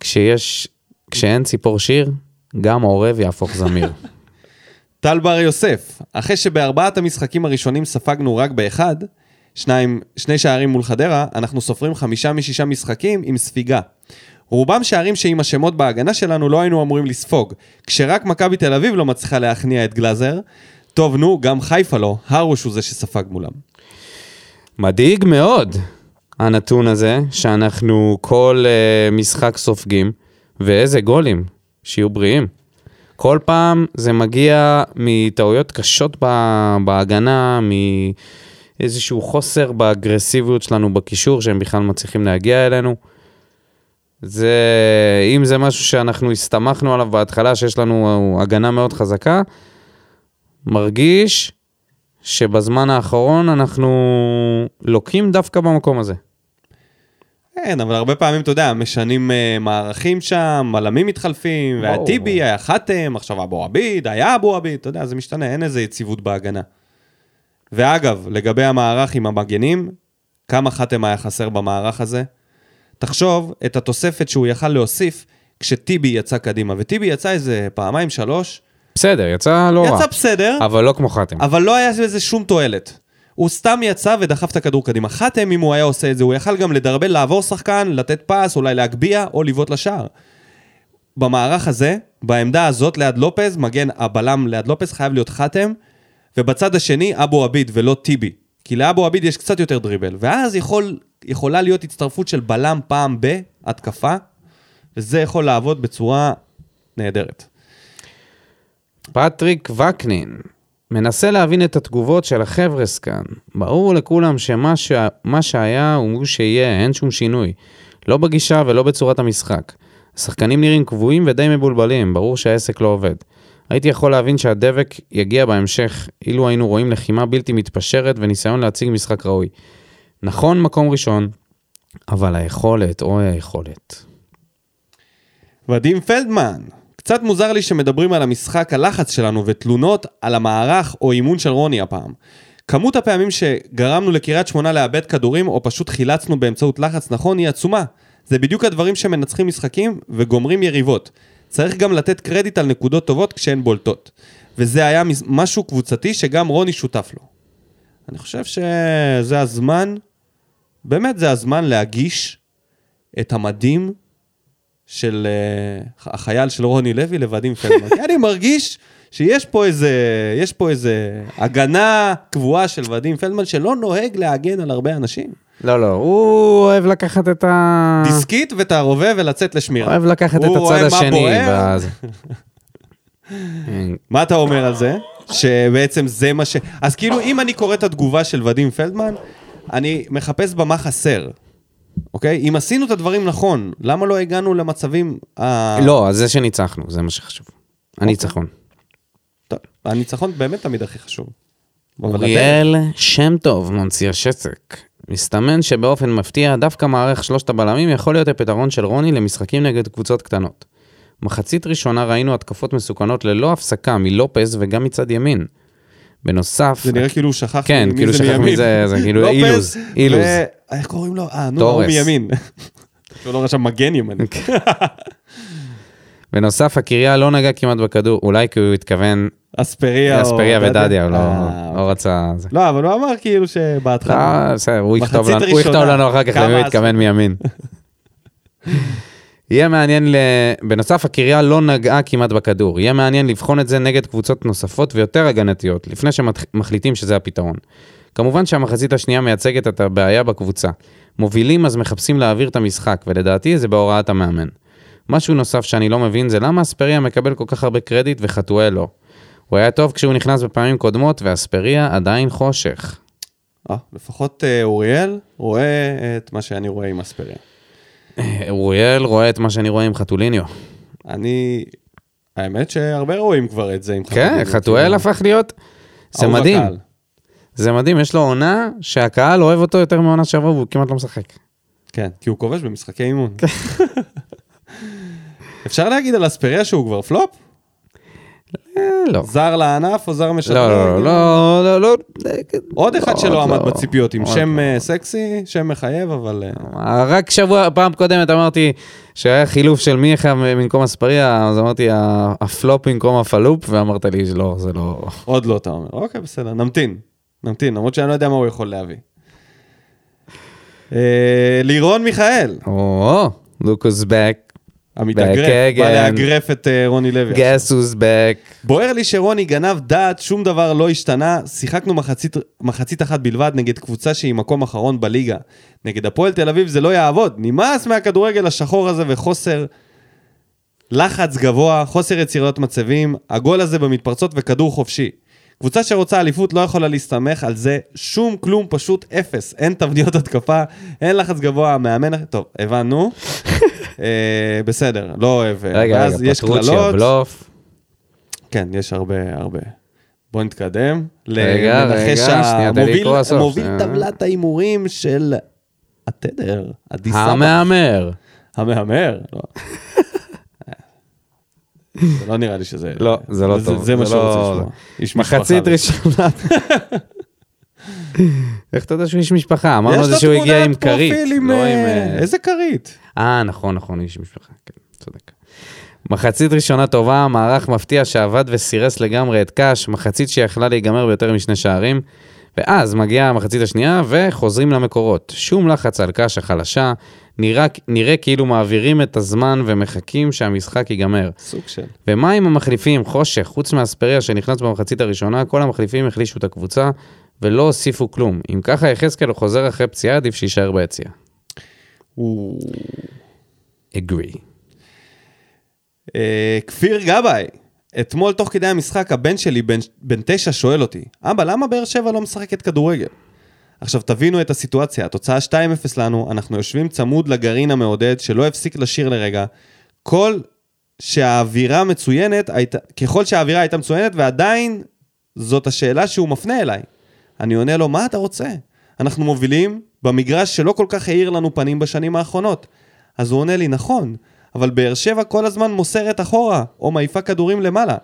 כשיש, כשאין ציפור שיר, גם עורב יהפוך זמיר. טל בר יוסף, אחרי שבארבעת המשחקים הראשונים ספגנו רק באחד, שניים, שני שערים מול חדרה, אנחנו סופרים חמישה משישה משחקים עם ספיגה. רובם שערים שעם השמות בהגנה שלנו לא היינו אמורים לספוג. כשרק מכבי תל אביב לא מצליחה להכניע את גלאזר, טוב נו, גם חיפה לא, הרוש הוא זה שספג מולם. מדאיג מאוד הנתון הזה, שאנחנו כל uh, משחק סופגים, ואיזה גולים, שיהיו בריאים. כל פעם זה מגיע מטעויות קשות בהגנה, מאיזשהו חוסר באגרסיביות שלנו בקישור, שהם בכלל מצליחים להגיע אלינו. זה, אם זה משהו שאנחנו הסתמכנו עליו בהתחלה, שיש לנו הגנה מאוד חזקה, מרגיש שבזמן האחרון אנחנו לוקים דווקא במקום הזה. כן, אבל הרבה פעמים, אתה יודע, משנים uh, מערכים שם, מלמים מתחלפים, והיה ברור. טיבי, היה חתם, עכשיו אבו עביד, היה אבו עביד, אתה יודע, זה משתנה, אין איזה יציבות בהגנה. ואגב, לגבי המערך עם המגנים, כמה חתם היה חסר במערך הזה? תחשוב את התוספת שהוא יכל להוסיף כשטיבי יצא קדימה, וטיבי יצא איזה פעמיים, שלוש, בסדר, יצא לא רע. יצא בסדר, אבל לא כמו חתם. אבל לא היה בזה שום תועלת. הוא סתם יצא ודחף את הכדור קדימה. חתם, אם הוא היה עושה את זה, הוא יכל גם לדרבל, לעבור שחקן, לתת פס, אולי להגביה, או לבעוט לשער. במערך הזה, בעמדה הזאת ליד לופז, מגן הבלם ליד לופז חייב להיות חתם, ובצד השני אבו עביד ולא טיבי. כי לאבו עביד יש קצת יותר דריבל, ואז יכול, יכולה להיות הצטרפות של בלם פעם בהתקפה, וזה יכול לעבוד בצורה נהדרת. פטריק וקנין מנסה להבין את התגובות של החבר'ס כאן. ברור לכולם שמה ש... שהיה הוא שיהיה, אין שום שינוי. לא בגישה ולא בצורת המשחק. השחקנים נראים קבועים ודי מבולבלים, ברור שהעסק לא עובד. הייתי יכול להבין שהדבק יגיע בהמשך, אילו היינו רואים לחימה בלתי מתפשרת וניסיון להציג משחק ראוי. נכון מקום ראשון, אבל היכולת, אוי היכולת. ודים פלדמן, קצת מוזר לי שמדברים על המשחק הלחץ שלנו ותלונות על המערך או אימון של רוני הפעם. כמות הפעמים שגרמנו לקריית שמונה לאבד כדורים או פשוט חילצנו באמצעות לחץ נכון היא עצומה. זה בדיוק הדברים שמנצחים משחקים וגומרים יריבות. צריך גם לתת קרדיט על נקודות טובות כשהן בולטות. וזה היה משהו קבוצתי שגם רוני שותף לו. אני חושב שזה הזמן, באמת זה הזמן להגיש את המדים של uh, החייל של רוני לוי לוודים פלדמן. כי אני מרגיש שיש פה איזה, יש פה איזה הגנה קבועה של ודים פלדמן שלא נוהג להגן על הרבה אנשים. לא, לא, הוא אוהב לקחת את ה... דיסקית ואת הרובה ולצאת לשמירה. אוהב לקחת את הצד השני. ואז- מה אתה אומר על זה? שבעצם זה מה ש... אז כאילו, אם אני קורא את התגובה של ודים פלדמן, אני מחפש בה מה חסר. אוקיי? אם עשינו את הדברים נכון, למה לא הגענו למצבים... ה- לא, אז זה שניצחנו, זה מה שחשוב. הניצחון. טוב, הניצחון באמת תמיד הכי חשוב. אוריאל שם טוב, ממציא השצק. מסתמן שבאופן מפתיע, דווקא מערך שלושת הבלמים יכול להיות הפתרון של רוני למשחקים נגד קבוצות קטנות. מחצית ראשונה ראינו התקפות מסוכנות ללא הפסקה מלופז וגם מצד ימין. בנוסף, זה נראה כאילו הוא שכח כן, מי כאילו זה שכח מימין. מי זה, זה כאילו אילוז, אילוז. איך קוראים לו? אה, נו, הוא. מימין. שהוא לא רשם מגן ימני. בנוסף, הקריה לא נגע כמעט בכדור, אולי כי הוא התכוון אספריה או... אספריה ודדיה, הוא לא- אה, לא רצה... זה. לא, אבל הוא אמר כאילו שבהתחלה... לא, בסדר, הוא יכתוב לנו- אחר כך למי הוא התכוון מימין. יהיה מעניין, ל... בנוסף, הקריה לא נגעה כמעט בכדור. יהיה מעניין לבחון את זה נגד קבוצות נוספות ויותר הגנתיות, לפני שמחליטים שזה הפתרון. כמובן שהמחצית השנייה מייצגת את הבעיה בקבוצה. מובילים אז מחפשים להעביר את המשחק, ולדעתי זה בהוראת המאמן. משהו נוסף שאני לא מבין זה למה אספריה מקבל כל כך הרבה קרדיט וחתואל לא. הוא היה טוב כשהוא נכנס בפעמים קודמות, ואספריה עדיין חושך. אה, לפחות אה, אוריאל רואה את מה שאני רואה עם אספריה. אוריאל רואה את מה שאני רואה עם חתוליניו. אני... האמת שהרבה רואים כבר את זה עם כן, חתואל. חתואל כאילו, הפך להיות... זה מדהים. הקהל. זה מדהים, יש לו עונה שהקהל אוהב אותו יותר מעונה שעברה והוא כמעט לא משחק. כן, כי הוא כובש במשחקי אימון. אפשר להגיד על אספריה שהוא כבר פלופ? אה, לא. זר לענף או זר משדרג? לא, לא, לא, לא, לא. עוד אחד שלא עמד לא. בציפיות, עם שם לא. אה, סקסי, שם מחייב, אבל... אה, רק שבוע, פעם קודמת אמרתי שהיה חילוף של מיכה במקום אספריה, אז אמרתי הפלופ במקום הפלופ, ואמרת לי שלא, זה לא... עוד לא, אתה אומר. אוקיי, בסדר, נמתין. נמתין, למרות שאני לא יודע מה הוא יכול להביא. לירון מיכאל, או, לוקוס בק, המתאגרף, back בא again. לאגרף את אה, רוני לוי. גס ווז בק. בוער לי שרוני גנב דעת, שום דבר לא השתנה, שיחקנו מחצית, מחצית אחת בלבד נגד קבוצה שהיא מקום אחרון בליגה. נגד הפועל תל אביב זה לא יעבוד, נמאס מהכדורגל השחור הזה וחוסר לחץ גבוה, חוסר יצירת מצבים, הגול הזה במתפרצות וכדור חופשי. קבוצה שרוצה אליפות לא יכולה להסתמך על זה, שום כלום, פשוט אפס. אין תבניות התקפה, אין לחץ גבוה, המאמן... טוב, הבנו. אה, בסדר, לא אוהב. אה, רגע, רגע, פטרוצ'יו. בלוף. כן, יש הרבה, הרבה. בוא נתקדם. רגע, רגע, שנייה, תן לי לקרוא הסוף. מוביל. טבלת ההימורים של התדר, הדיסה. המהמר. המהמר. לא. זה לא נראה לי שזה... לא, זה לא טוב. זה מה שהוא לא- רוצה לשמוע. איש משפחה. מחצית ראשונה. איך אתה יודע שהוא איש משפחה? אמרנו שהוא הגיע עם כרית. לא אה, איזה כרית? אה, נכון, נכון, איש משפחה, כן, צודק. מחצית ראשונה טובה, מערך מפתיע שעבד וסירס לגמרי את קאש, מחצית שיכלה להיגמר ביותר משני שערים, ואז מגיעה המחצית השנייה וחוזרים למקורות. שום לחץ על קאש החלשה, נראה, נראה כאילו מעבירים את הזמן ומחכים שהמשחק ייגמר. סוג של... ומה עם המחליפים? חושך, חוץ מאספריה שנכנס במחצית הראשונה, כל המחליפים החלישו את הקבוצה ולא הוסיפו כלום. אם ככה יחזקאל חוזר אחרי פציעה, עדיף שיישאר ביציע. Agree. אה, כפיר גבאי, אתמול תוך כדי המשחק הבן שלי בן, בן תשע שואל אותי, אבא למה באר שבע לא משחקת כדורגל? עכשיו תבינו את הסיטואציה, התוצאה 2-0 לנו, אנחנו יושבים צמוד לגרעין המעודד שלא הפסיק לשיר לרגע. כל שהאווירה מצוינת, הייתה, ככל שהאווירה הייתה מצוינת ועדיין זאת השאלה שהוא מפנה אליי. אני עונה לו, מה אתה רוצה? אנחנו מובילים במגרש שלא כל כך האיר לנו פנים בשנים האחרונות. אז הוא עונה לי, נכון, אבל באר שבע כל הזמן מוסרת אחורה, או מעיפה כדורים למעלה.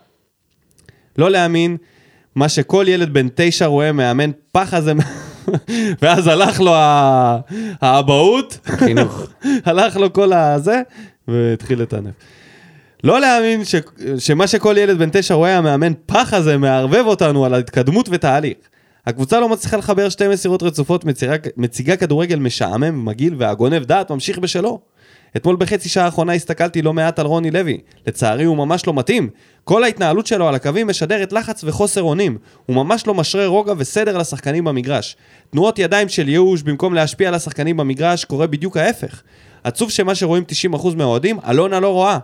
לא להאמין, מה שכל ילד בן תשע רואה מאמן פח הזה, ואז הלך לו האבהות, חינוך. הלך לו כל הזה, והתחיל לטנף. לא להאמין ש... שמה שכל ילד בן תשע רואה, המאמן פח הזה מערבב אותנו על ההתקדמות ותהליך. הקבוצה לא מצליחה לחבר שתי מסירות רצופות, מציגה, מציגה כדורגל משעמם, מגעיל, והגונב דעת ממשיך בשלו. אתמול בחצי שעה האחרונה הסתכלתי לא מעט על רוני לוי. לצערי הוא ממש לא מתאים. כל ההתנהלות שלו על הקווים משדרת לחץ וחוסר אונים. הוא ממש לא משרה רוגע וסדר לשחקנים במגרש. תנועות ידיים של ייאוש במקום להשפיע על השחקנים במגרש קורה בדיוק ההפך. עצוב שמה שרואים 90% מהאוהדים, אלונה לא רואה.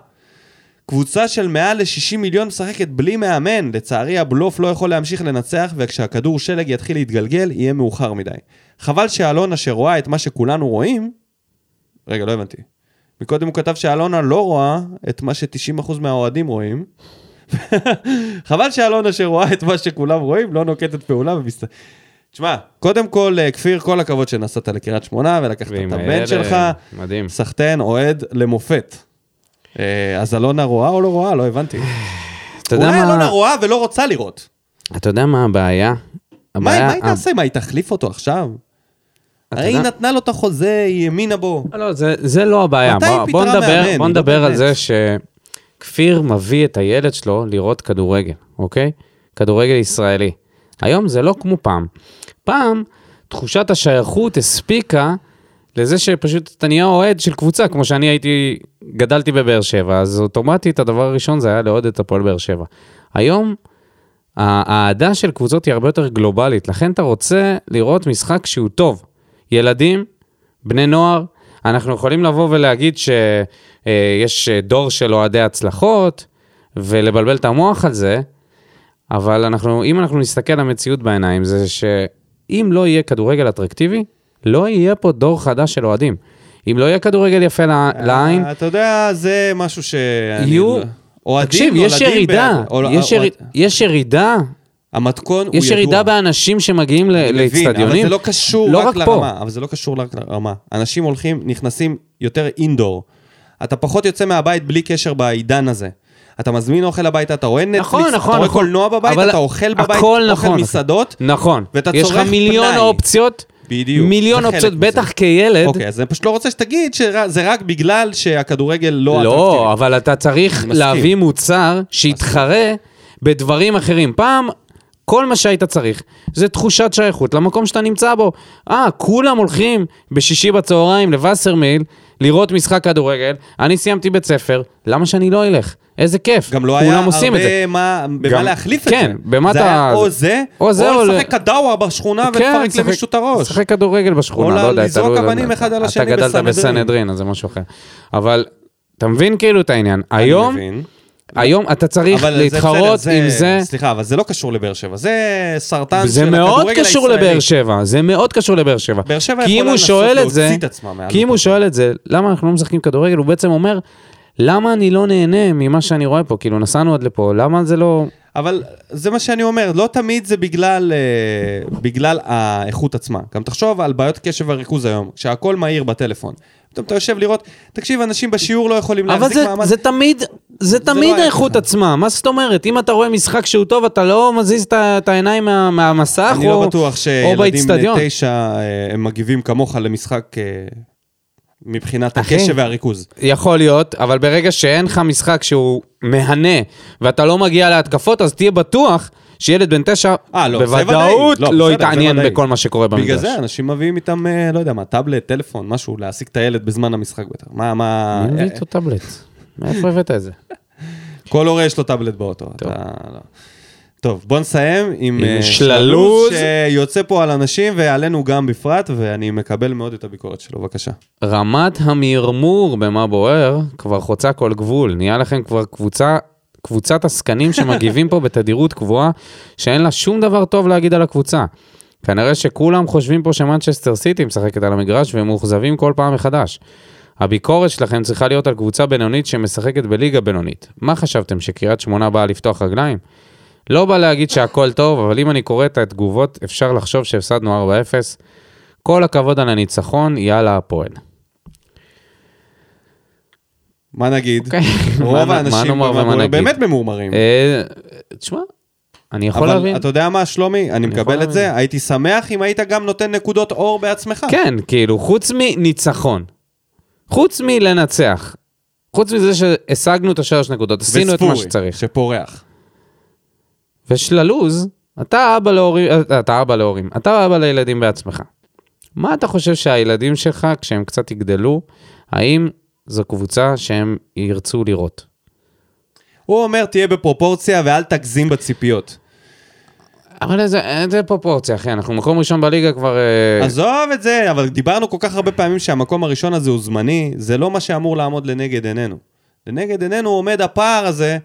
קבוצה של מעל ל-60 מיליון משחקת בלי מאמן. לצערי הבלוף לא יכול להמשיך לנצח, וכשהכדור שלג יתחיל להתגלגל, יהיה מאוחר מדי. חבל שאלונה שרואה את מה שכולנו רואים... רגע, לא הבנתי. מקודם הוא כתב שאלונה לא רואה את מה ש-90% מהאוהדים רואים. חבל שאלונה שרואה את מה שכולם רואים, לא נוקטת פעולה ומסת... תשמע, קודם כל, אה, כפיר, כל הכבוד שנסעת לקריית שמונה ולקחת את הבן שלך. מדהים. סחטיין, אוהד למופת. אה, אז אלונה רואה או לא רואה? לא הבנתי. אולי אלונה מה? רואה ולא רוצה לראות. אתה יודע מה הבעיה? מה מה הבעיה- היא תעשה? מה, היא תחליף אותו עכשיו? הרי היא נתנה לו את החוזה, היא האמינה בו. לא, לא, זה, זה לא הבעיה. מתי היא פיטרה מאמן? בוא נדבר על. זה שכפיר מביא את הילד שלו לראות כדורגל, אוקיי? כדורגל ישראלי. היום זה לא כמו פעם. פעם, תחושת השייכות הספיקה לזה שפשוט אתה נהיה אוהד של קבוצה, כמו שאני הייתי, גדלתי בבאר שבע, אז אוטומטית הדבר הראשון זה היה לאוהד את הפועל באר שבע. היום, האהדה של קבוצות היא הרבה יותר גלובלית, לכן אתה רוצה לראות משחק שהוא טוב. ילדים, בני נוער, אנחנו יכולים לבוא ולהגיד שיש דור של אוהדי הצלחות, ולבלבל את המוח על זה, אבל אנחנו, אם אנחנו נסתכל למציאות בעיניים, זה שאם לא יהיה כדורגל אטרקטיבי, לא יהיה פה דור חדש של אוהדים. אם לא יהיה כדורגל יפה לע- לעין, אה, אתה יודע, זה משהו ש... יהיו... אוהדים תקשיב, יש ירידה, בעד- יש או- יש ירידה, המתכון הוא ידוע. יש ירידה באנשים שמגיעים ל- אני מבין, אבל לאצטדיונים. זה לא קשור לא רק רק. לרמה. אבל זה לא קשור רק לרמה. אנשים הולכים, נכנסים יותר אינדור. אתה פחות יוצא מהבית בלי קשר בעידן הזה. אתה מזמין אוכל הביתה, אתה רואה נטפליקס, נכון, נכון, אתה רואה נכון. קולנוע בבית, אבל אתה אוכל בבית, אוכל נכון. מסעדות. נכון. ואתה יש לך צורך מיליון פנאי. אופציות, בדיוק. מיליון זה אופציות. בטח כילד. אוקיי, אז אני פשוט לא רוצה שתגיד שזה רק בגלל שהכדורגל לא לא. אבל אתה צריך. להביא מוצר שיתחרה בדברים אחרים. פעם, כל מה שהיית צריך זה תחושת שייכות למקום שאתה נמצא בו. אה, כולם הולכים בשישי בצהריים לווסרמיל לראות משחק כדורגל, אני סיימתי בית ספר, למה שאני לא אלך? איזה כיף. גם לא היה את זה. הרבה מה, במה גם- להחליף את כן, זה. במה זה אתה- היה או זה, או זה, או או לשחק כדאווה בשכונה כן, ולפרק לשחק- למישהו את הראש. לשחק כדורגל בשכונה, או לא יודע, לזרוק תלוי- אבנים אחד על השני אתה גדלת בסנהדרין. בסנהדרין, אז זה משהו אחר. אבל, אתה מבין כאילו את העניין. היום, אני מבין. היום אתה צריך זה להתחרות בסדר, עם זה. סליחה, אבל זה לא קשור לבאר שבע, זה סרטן זה של מאוד הכדורגל קשור הישראלי. לבאר שבע, זה מאוד קשור לבאר שבע. באר שבע יכולה לנסות זה, להוציא את עצמה מעל כי אם הוא. שואל את זה, למה אנחנו לא משחקים כדורגל, הוא בעצם אומר, למה אני לא נהנה ממה שאני רואה פה? כאילו, נסענו עד לפה, למה זה לא... אבל זה מה שאני אומר, לא תמיד זה בגלל, אה, בגלל האיכות עצמה. גם תחשוב על בעיות קשב וריכוז היום, שהכל מהיר בטלפון. פתאום אתה יושב לראות, תקשיב, אנשים בשיעור לא יכולים אבל להחזיק זה, מעמד. זה תמיד, זה לא תמיד היה האיכות. עצמה, מה זאת אומרת? אם אתה רואה משחק שהוא טוב, אתה לא מזיז את את העיניים מה- מהמסך אני או, לא בטוח שילדים באיצטדיון. בני תשע, אה, הם מגיבים כמוך למשחק אה, מבחינת אחי. הקשב והריכוז. יכול להיות, אבל ברגע שאין לך משחק שהוא מהנה, ואתה לא מגיע להתקפות, אז תהיה בטוח שילד בן תשע, אה, לא. בוודאות לא, לא בסדר, יתעניין. בכל מה שקורה במגרש. בגלל זה אנשים מביאים איתם, אה, לא יודע מה, טאבלט, טלפון, משהו, להעסיק את הילד בזמן המשחק בטח. מה, מה... מי מביא אה, איתו טאבלט? מאיפה הבאת את זה? כל הורה יש לו טאבלט באוטו. לא. טוב, בוא נסיים עם, עם שללוז. שיוצא פה על אנשים ועלינו גם בפרט, ואני מקבל מאוד את הביקורת שלו, בבקשה. רמת המרמור במה בוער כבר חוצה כל גבול. נהיה לכם כבר קבוצה, קבוצת עסקנים שמגיבים פה בתדירות קבועה, שאין לה שום דבר טוב להגיד על הקבוצה. כנראה שכולם חושבים פה שמנצ'סטר סיטי משחקת על המגרש והם מאוכזבים כל פעם מחדש. הביקורת שלכם צריכה להיות על קבוצה בינונית שמשחקת בליגה בינונית. מה חשבתם, שקריית שמונה באה לפתוח רגליים? לא בא להגיד שהכל טוב, אבל אם אני קורא את התגובות, אפשר לחשוב שהפסדנו 4-0. כל הכבוד על הניצחון, יאללה הפועל. מה נגיד? אוקיי. מה- רוב מה האנשים? באמת ממורמרים. אה, תשמע, אני יכול אבל להבין. אתה יודע מה, שלומי? אני מקבל את. זה. הייתי שמח אם היית גם נותן נקודות אור בעצמך. כן, כאילו, חוץ מניצחון, חוץ מלנצח, חוץ מזה שהשגנו את השלוש נקודות, עשינו את מה וספורי, שצריך. שפורח. ושללוז, אתה אבא להורים, אתה אבא להורים, אתה אבא לילדים בעצמך. מה אתה חושב שהילדים שלך, כשהם קצת יגדלו, האם זו קבוצה שהם ירצו לראות? הוא אומר, תהיה בפרופורציה ואל תגזים בציפיות. אבל איזה, איזה פרופורציה, אחי, אנחנו מקום ראשון בליגה כבר... אה, עזוב את זה, אבל דיברנו כל כך הרבה פעמים שהמקום הראשון הזה הוא זמני, זה לא מה שאמור לעמוד לנגד עינינו. לנגד עינינו עומד הפער הזה,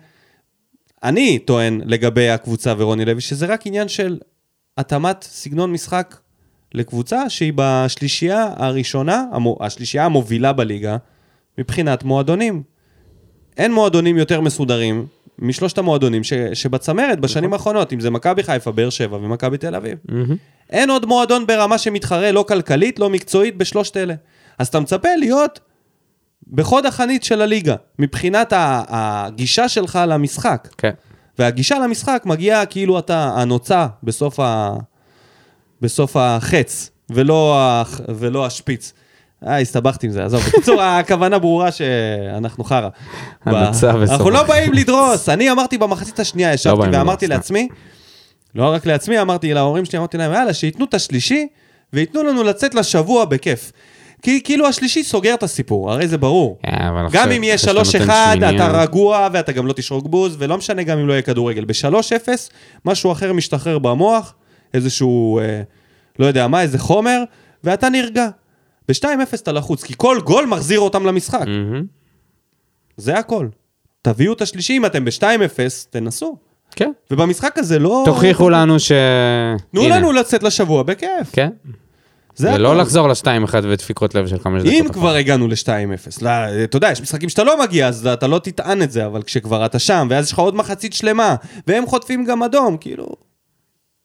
אני טוען לגבי הקבוצה ורוני לוי, שזה רק עניין של התאמת סגנון משחק לקבוצה שהיא בשלישייה הראשונה, המו- השלישייה המובילה בליגה, מבחינת מועדונים. אין מועדונים יותר מסודרים משלושת המועדונים ש, שבצמרת בשנים האחרונות, אם זה מכבי חיפה, באר שבע ומכבי תל אביב. מהמם. אין עוד מועדון ברמה שמתחרה לא כלכלית, לא מקצועית, בשלושת אלה. אז אתה מצפה להיות בחוד החנית של הליגה, מבחינת הגישה שלך למשחק. כן. והגישה למשחק מגיעה כאילו אתה הנוצה בסוף, ה... בסוף החץ, ולא, ה... ולא השפיץ. אה, הסתבכתי עם זה, עזוב. בקיצור, הכוונה ברורה שאנחנו חרא. הנוצה ב- בסוף אנחנו לא. באים לדרוס. אני אמרתי במחצית השנייה, ישבתי באים ואמרתי לעצמי, לא רק לעצמי, אמרתי להורים שלי, אמרתי להם, יאללה, שייתנו את השלישי, וייתנו לנו לצאת לשבוע בכיף. כי כאילו השלישי סוגר את הסיפור, הרי זה ברור. כן, אבל גם אם יהיה אחרי שאתה 3-1, נותן שמיניה- אתה רגוע ואתה גם לא תשרוק בוז, ולא משנה גם אם לא יהיה כדורגל. ב-3-0, משהו אחר משתחרר במוח, איזשהו, אה, לא יודע מה, איזה חומר, ואתה נרגע. ב-2-0 אתה לחוץ, כי כל גול מחזיר אותם למשחק. מהמם. זה הכל. תביאו את השלישי, אם אתם ב-2-0, תנסו. כן. ובמשחק הזה לא... תוכיחו לנו ש... תנו הנה. לנו לצאת לשבוע בכיף. כן. זה ולא הכל. לחזור ל-2-1 ודפיקות לב של חמש דקות. אם כבר הגענו ל-2-0, לא, אתה יודע, יש משחקים שאתה לא מגיע, אז אתה לא תטען את זה, אבל כשכבר אתה שם, ואז יש לך עוד מחצית שלמה, והם חוטפים גם אדום, כאילו,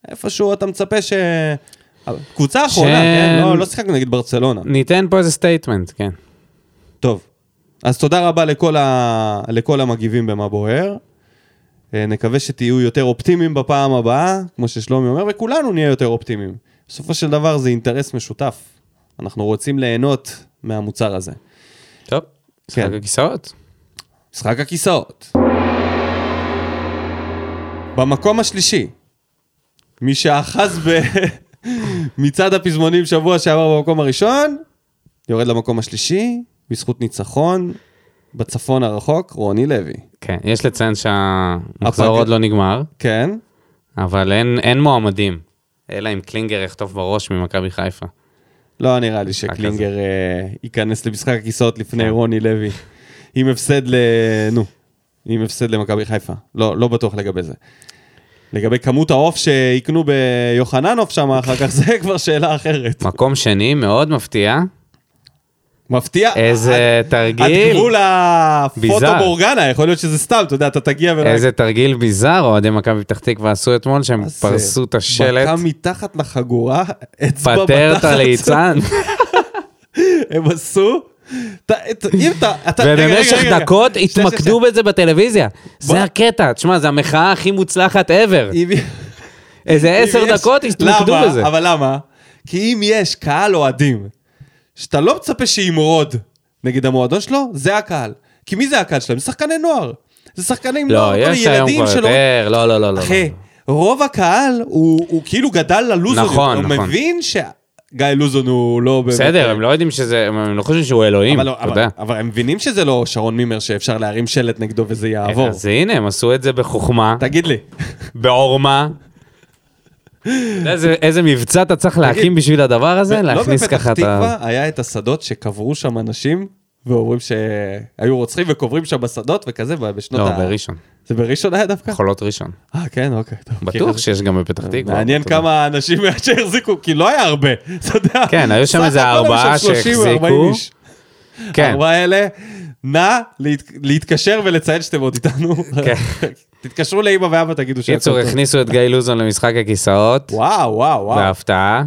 איפשהו אתה מצפה ש... קבוצה אחרונה, כן? לא, לא שיחקנו נגד ברצלונה. ניתן פה איזה statement, כן. טוב, אז תודה רבה לכל, ה... לכל המגיבים במה בוער. אה, נקווה שתהיו יותר אופטימיים בפעם הבאה, כמו ששלומי אומר, וכולנו נהיה יותר אופטימיים. בסופו של דבר זה אינטרס משותף. אנחנו רוצים ליהנות מהמוצר הזה. טוב, משחק כן. הכיסאות. משחק הכיסאות. במקום השלישי, מי שאחז ב... מצד הפזמונים שבוע שעבר במקום הראשון, יורד למקום השלישי, בזכות ניצחון בצפון הרחוק, רוני לוי. כן, יש לציין שהמחזור הפג- עוד לא נגמר, כן? אבל אין, אין מועמדים. אלא אם קלינגר יחטוף בראש ממכבי חיפה. לא נראה לי שקלינגר אה, ייכנס למשחק הכיסאות לפני רוני לוי. עם הפסד ל... נו, עם הפסד למכבי חיפה. לא, לא בטוח לגבי זה. לגבי כמות העוף שיקנו ביוחננוף שם אחר כך, זה כבר שאלה אחרת. מקום שני, מאוד מפתיע. מפתיע. איזה עד תרגיל, גבול הפוטו ביזאר. בורגנה, יכול להיות שזה סתם, אתה יודע, אתה תגיע ו... איזה תרגיל ביזאר אוהדי מכבי פתח תקווה עשו אתמול, שהם? פרסו את השלט, בקע מתחת לחגורה, אצבע פטר את בתחת. הליצן, הם עשו... אם אתה... ובמשך. דקות התמקדו בזה בטלוויזיה. זה הקטע, תשמע, זו המחאה הכי מוצלחת ever. איזה עשר דקות התמקדו? בזה. אבל למה? כי אם יש קהל אוהדים, שאתה לא מצפה שימרוד נגד המועדון שלו, זה הקהל. כי מי זה הקהל שלהם? זה שחקני נוער. זה שחקנים לא, נוער, כל יש היום ילדים כבר שלו. יותר, לא, לא, לא, לא. אחי, רוב הקהל הוא כאילו גדל ללוזון. נכון, הוא נכון. מבין שגיא לוזון הוא לא. בסדר, הם לא יודעים שזה, הם לא חושבים שהוא אלוהים, לא- אתה יודע. אבל הם מבינים שזה לא שרון מימר שאפשר להרים שלט נגדו וזה יעבור. אז הנה, הם עשו את זה בחוכמה, תגיד לי, בעורמה. איזה- מבצע אתה צריך להקים בשביל הדבר הזה? לא להכניס בפתח ככה את ה... תקווה היה את השדות שקברו שם אנשים, ואומרים שהיו רוצחים וקוברים שם בשדות וכזה, בשנות לא, ה... בראשון. זה בראשון היה דווקא? חולות ראשון. אה, כן, אוקיי. טוב, בטוח זה. שיש גם בפתח תקווה. מעניין יודע. כמה אנשים שהחזיקו, כי לא היה הרבה, אתה יודע. כן, היו שם איזה ארבעה שם 30 או 40 שהחזיקו. כן, הארבעה האלה, נא להת... להתקשר ולציין שאתם עוד איתנו. כן. תתקשרו לאמא ואבא, תגידו שהכל קיצור, טוב. הכניסו את גיא לוזון למשחק הכיסאות, וואו, וואו, וואו. בהפתעה.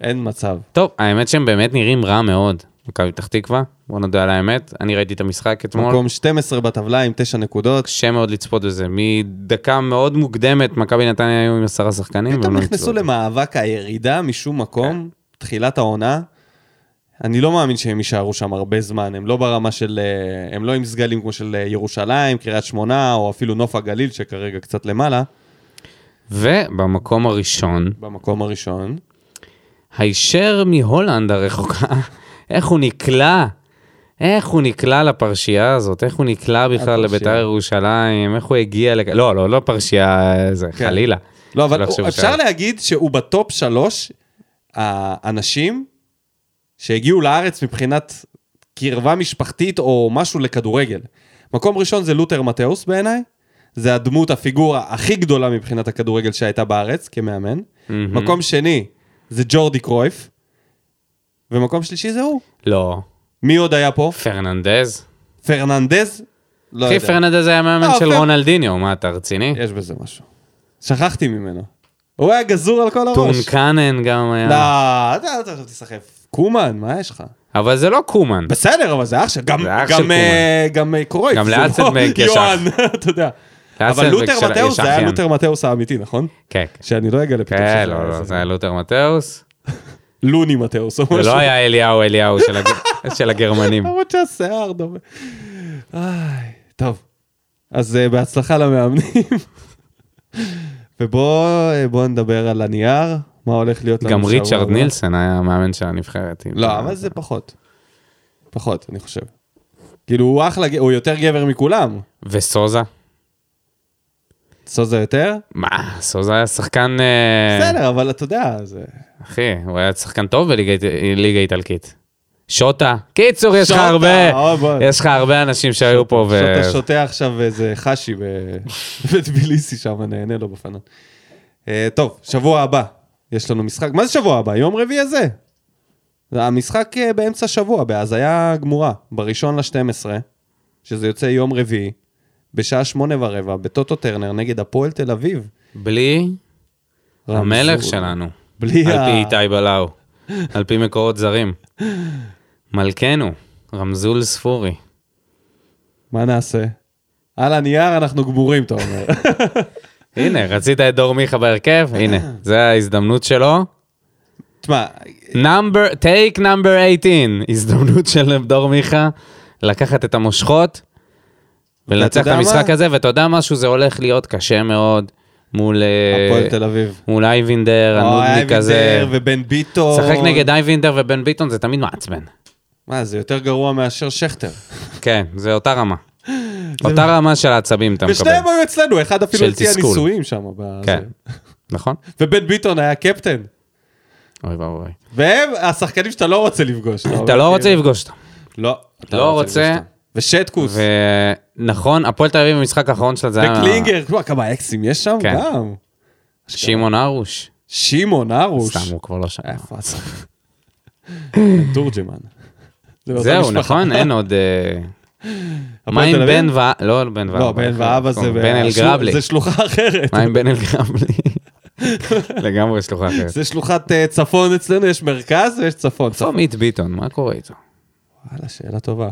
אין מצב. טוב, האמת שהם באמת נראים רע מאוד, מכבי פתח תקווה, בוא נודה על האמת. אני ראיתי את המשחק אתמול, מקום 12 בטבלה עם 9 נקודות. קשה מאוד לצפות בזה. מדקה מאוד מוקדמת, מכבי נתניה היו עם עשרה שחקנים, והם פתאום לא נכנסו. למאבק הירידה משום מקום, תחילת העונה. אני לא מאמין שהם יישארו שם הרבה זמן, הם לא ברמה של... אה, הם לא עם סגלים כמו של אה, ירושלים, קריית שמונה, או אפילו נוף הגליל, שכרגע קצת למעלה, ובמקום הראשון, במקום הראשון. הישר מהולנד הרחוקה, איך הוא נקלע, איך הוא נקלע לפרשייה הזאת, איך הוא נקלע בכלל. לביתר ירושלים, איך הוא הגיע, לכ... לא, לא, לא פרשייה, זה, כן. חלילה. לא, אבל יחשבו אפשר שהיה. להגיד שהוא בטופ שלוש האנשים שהגיעו לארץ מבחינת קרבה משפחתית או משהו לכדורגל. מקום ראשון זה לותר מתאוס בעיניי, זה הדמות, הפיגורה הכי גדולה מבחינת הכדורגל שהייתה בארץ כמאמן. מהמם. מקום שני זה ג'ורדי קרויף, ומקום שלישי זה הוא. לא, מי עוד היה פה? פרננדז. פרננדז? לא אחי, יודע. פרננדז היה מאמן לא, של רונלדיניו, מה, אתה רציני? יש בזה משהו. שכחתי ממנו. הוא היה גזור על כל הראש. טורנקנן גם היה. לא, אתה אתה עכשיו תיסחף. קומן, מה יש לך? אבל זה לא קומן. בסדר, אבל זה אח של... גם, אח גם, אה, גם אה, קרויף. גם זה לאצלבנק לא יש אח. אתה יודע. אבל לותר מתאוס זה היה. לותר מתאוס האמיתי, נכון? כן, שאני לא אגלה פתאום כן, לא, לא, זה היה לותר מתאוס. לוני מתאוס או זה משהו. לא היה אליהו אליהו של הג- של הגרמנים. למרות שהשיער דומה. טוב. אז אה, בהצלחה למאמנים. ובואו אה, נדבר על הנייר, מה הולך להיות לנו גם ריצ'רד. נילסון היה המאמן של הנבחרת. לא, אבל זה פחות. פחות, אני חושב. כאילו, הוא אחלה, הוא יותר גבר מכולם. וסוזה? סוזה יותר? מה, סוזה היה שחקן... אה, בסדר, אבל אתה יודע, זה... אחי, הוא היה שחקן טוב בליגה איטלקית. שוטה. קיצור, יש לך הרבה. יש לך הרבה אנשים שהיו פה ו... שוטה שותה עכשיו איזה חשי בטביליסי שם, נהנה לו בפנן. אה, טוב, שבוע הבא, יש לנו משחק. מה זה שבוע הבא? יום רביעי הזה. זה המשחק אה, באמצע שבוע, בהזיה גמורה, בראשון ל-12, שזה יוצא יום רביעי, בשעה שמונה ורבע, בטוטו טרנר נגד הפועל תל אביב. בלי המלך רמזול. שלנו. בלי על ה... פי איתי בלאו. על פי מקורות זרים. מלכנו, רמזול ספורי. מה נעשה? על הנייר אנחנו גמורים, אתה אומר. הנה, רצית את דור מיכה בהרכב? הנה, זו ההזדמנות שלו. תשמע, number, take number 18, הזדמנות של דור מיכה לקחת את המושכות ולנצח את המשחק מה? הזה, ואתה יודע משהו, זה הולך להיות קשה מאוד מול... אה, הפועל תל אביב. מול אייבינדר, הנודניק הזה. אייבינדר ובן ביטון. לשחק נגד אייבינדר ובן ביטון זה תמיד מעצבן. מה, זה יותר גרוע מאשר שכטר. כן, זה אותה רמה. אותה רמה של העצבים אתה מקבל. ושניהם היו אצלנו, אחד אפילו הציע. נישואים שם. כן, נכון? ובן ביטון היה קפטן. אוי ואבוי. והם השחקנים שאתה לא רוצה לפגוש. אתה לא רוצה לפגוש אותם. לא. לא רוצה. ושטקוס. ונכון, הפועל תל אביב במשחק האחרון שלה זה היה... וקלינגר. תשמע, כמה אקסים יש שם כן. גם. שמעון ארוש. שמעון ארוש. סתם, הוא כבר לא שם. איפה? תורג'מן. זה באותה זהו. נכון? אין עוד... אה, מה עם? בן ו... לא, בן ו... לא, בן ואבא זה... בן אל גרבלי. זה שלוחה אחרת. מה עם בן אל גרבלי? לגמרי שלוחה אחרת. זה שלוחת אה, צפון אצלנו, יש מרכז ויש צפון. איפה צפון. עמית ביטון? מה קורה איתו? וואלה, שאלה טובה.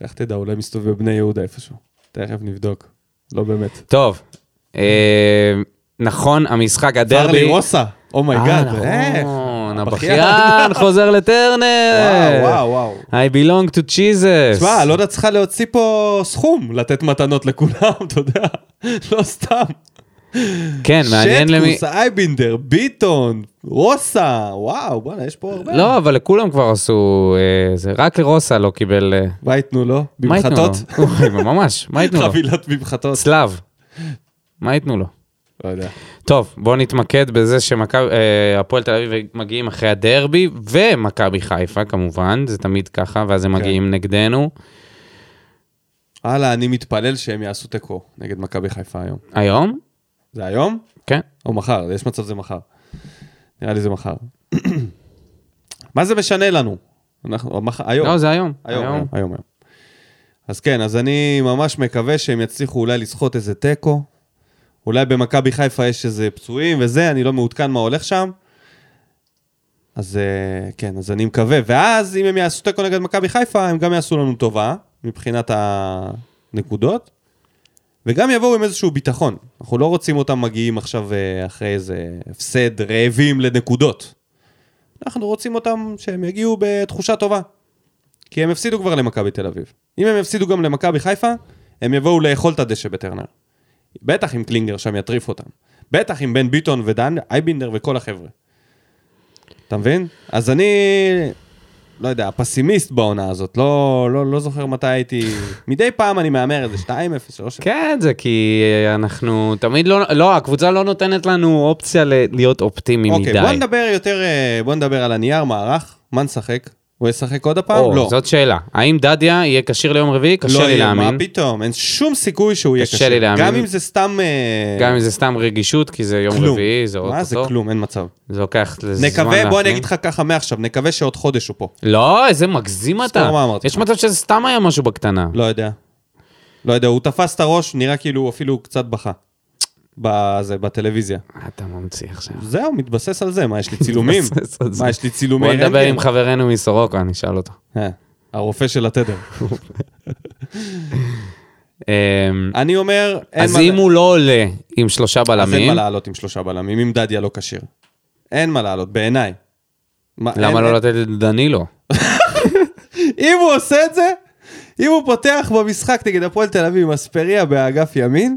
לך תדע, אולי מסתובב בבני יהודה איפשהו. תכף נבדוק. לא באמת. טוב, אה, נכון, המשחק הדרבי... פרלי רוסה, oh my God. אה, נכון, הבכיין. הבכיין חוזר לטרנר. וואו, וואו, וואו. I belong to Jesus. תשמע, לא יודע, צריכה להוציא פה סכום, לתת מתנות לכולם, אתה יודע. לא סתם. כן, מעניין למי... שטקוס, אייבינדר, ביטון, רוסה, וואו, בואנה, יש פה הרבה. לא, אבל לכולם כבר עשו... אה, זה רק לרוסה לא קיבל... אה, מה ייתנו לו? אוי, ממש, מה ייתנו לו? חבילת במחטות. צלב. מה ייתנו לו? לא יודע. טוב, בואו נתמקד בזה שהפועל תל אביב מגיעים אחרי הדרבי, ומכבי חיפה כמובן, זה תמיד ככה, ואז הם כן. מגיעים נגדנו. הלאה, אני מתפלל שהם יעשו תיקו נגד מכבי חיפה היום. היום? זה היום? כן. או מחר, יש מצב זה מחר. נראה לי זה מחר. מה זה משנה לנו? אנחנו, מחר, היום. לא, זה היום. היום, היום, היום, היום. אז כן, אז אני ממש מקווה שהם יצליחו אולי לסחוט איזה תיקו. אולי במכבי חיפה יש איזה פצועים וזה, אני לא מעודכן מה הולך שם. אז אה, כן, אז אני מקווה. ואז אם הם יעשו תיקו נגד מכבי חיפה, הם גם יעשו לנו טובה, מבחינת הנקודות. וגם יבואו עם איזשהו ביטחון. אנחנו לא רוצים אותם מגיעים עכשיו אה, אחרי איזה הפסד רעבים לנקודות. אנחנו רוצים אותם שהם יגיעו בתחושה טובה. כי הם הפסידו כבר למכבי תל אביב. אם הם יפסידו גם למכבי חיפה, הם יבואו לאכול את הדשא בטרנר. בטח אם קלינגר שם יטריף אותם. בטח עם בן ביטון ודן אייבינדר וכל החבר'ה. אתה מבין? אז אני, לא יודע, פסימיסט בעונה הזאת. לא, לא, לא זוכר מתי הייתי... מדי פעם אני מהמר איזה 2-0, 3-0. כן, זה כי אנחנו תמיד לא... לא, הקבוצה לא נותנת לנו אופציה להיות אופטימי מדי. אוקיי, בוא נדבר יותר, אה, בוא נדבר על הנייר, מערך. מה נשחק? הוא ישחק עוד הפעם? או, לא. זאת שאלה. האם דדיה יהיה כשיר ליום רביעי? קשה לא לי יהיה, להאמין. מה פתאום? אין שום סיכוי שהוא יהיה קשה קשה. לי להאמין. גם אם זה סתם... אה, גם אם זה סתם רגישות, כי זה יום כלום. רביעי, זה מה זה. כלום? אין מצב. זה לוקח לזמן נקווה, בוא אני. אגיד לך ככה מעכשיו, נקווה שעוד חודש הוא פה. לא, איזה מגזים אתה. יש. מצב שזה סתם היה משהו בקטנה. לא יודע. לא יודע, הוא תפס את הראש, נראה כאילו הוא אפילו קצת בכה. בזה, בטלוויזיה. מה אתה ממציא עכשיו? זהו, מתבסס על זה, מה, יש לי צילומים? מתבסס על זה. מה, יש לי צילומי בוא נדבר רנטגן? עם חברנו מסורוקה, אני אשאל אותו. אה, הרופא של התדר. אמ, אני אומר, אז אם הוא לא עולה עם שלושה אז אין מה בלמים, לעלות עם שלושה בלמים, אם דדיה לא כשיר. אין מה לעלות, בעיניי. מה, למה לא לתת לדנילו? אם הוא עושה את זה, אם הוא פותח במשחק נגד הפועל תל אביב עם אספריה באגף ימין,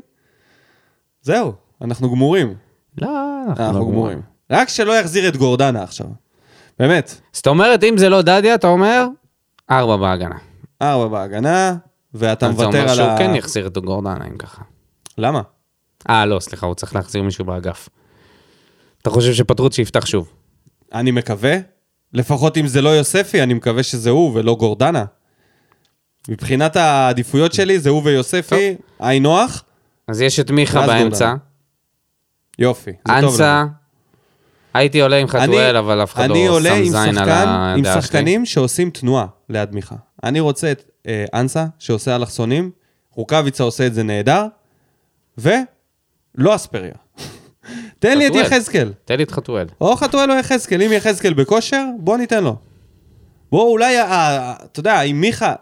זהו, אנחנו גמורים. לא, אנחנו גמורים. רק שלא יחזיר את גורדנה עכשיו. באמת. זאת אומרת, אם זה לא דדיה, אתה אומר, ארבע בהגנה. ארבע בהגנה, ואתה אז זה מוותר אומר על שהוא ה... כן יחזיר את גורדנה, אם ככה. למה? אה, לא, סליחה, הוא צריך להחזיר מישהו באגף. אתה חושב שפטרוץ' יפתח שוב? אני מקווה, לפחות אם זה לא יוספי, אני מקווה שזה הוא ולא גורדנה. מבחינת העדיפויות שלי, זה הוא ויוספי, היינו הך, אז יש את מיכה באמצע. יופי, זה טוב אנסה. הייתי עולה עם חתואל, אני- אבל אף אחד לא אני עולה שם עם זין על עם הדעה שלי. שחקנים שעושים תנועה ליד מיכה. אני רוצה את אה, אנסה, שעושה אלכסונים, רוקאביצה עושה את זה נהדר, ולא אספריה. תן לי את. יחזקאל. תן לי את חתואל. או חתואל או יחזקאל, אם יחזקאל בכושר, בוא ניתן לו. בוא אולי, אה, אתה יודע, אם מיכה...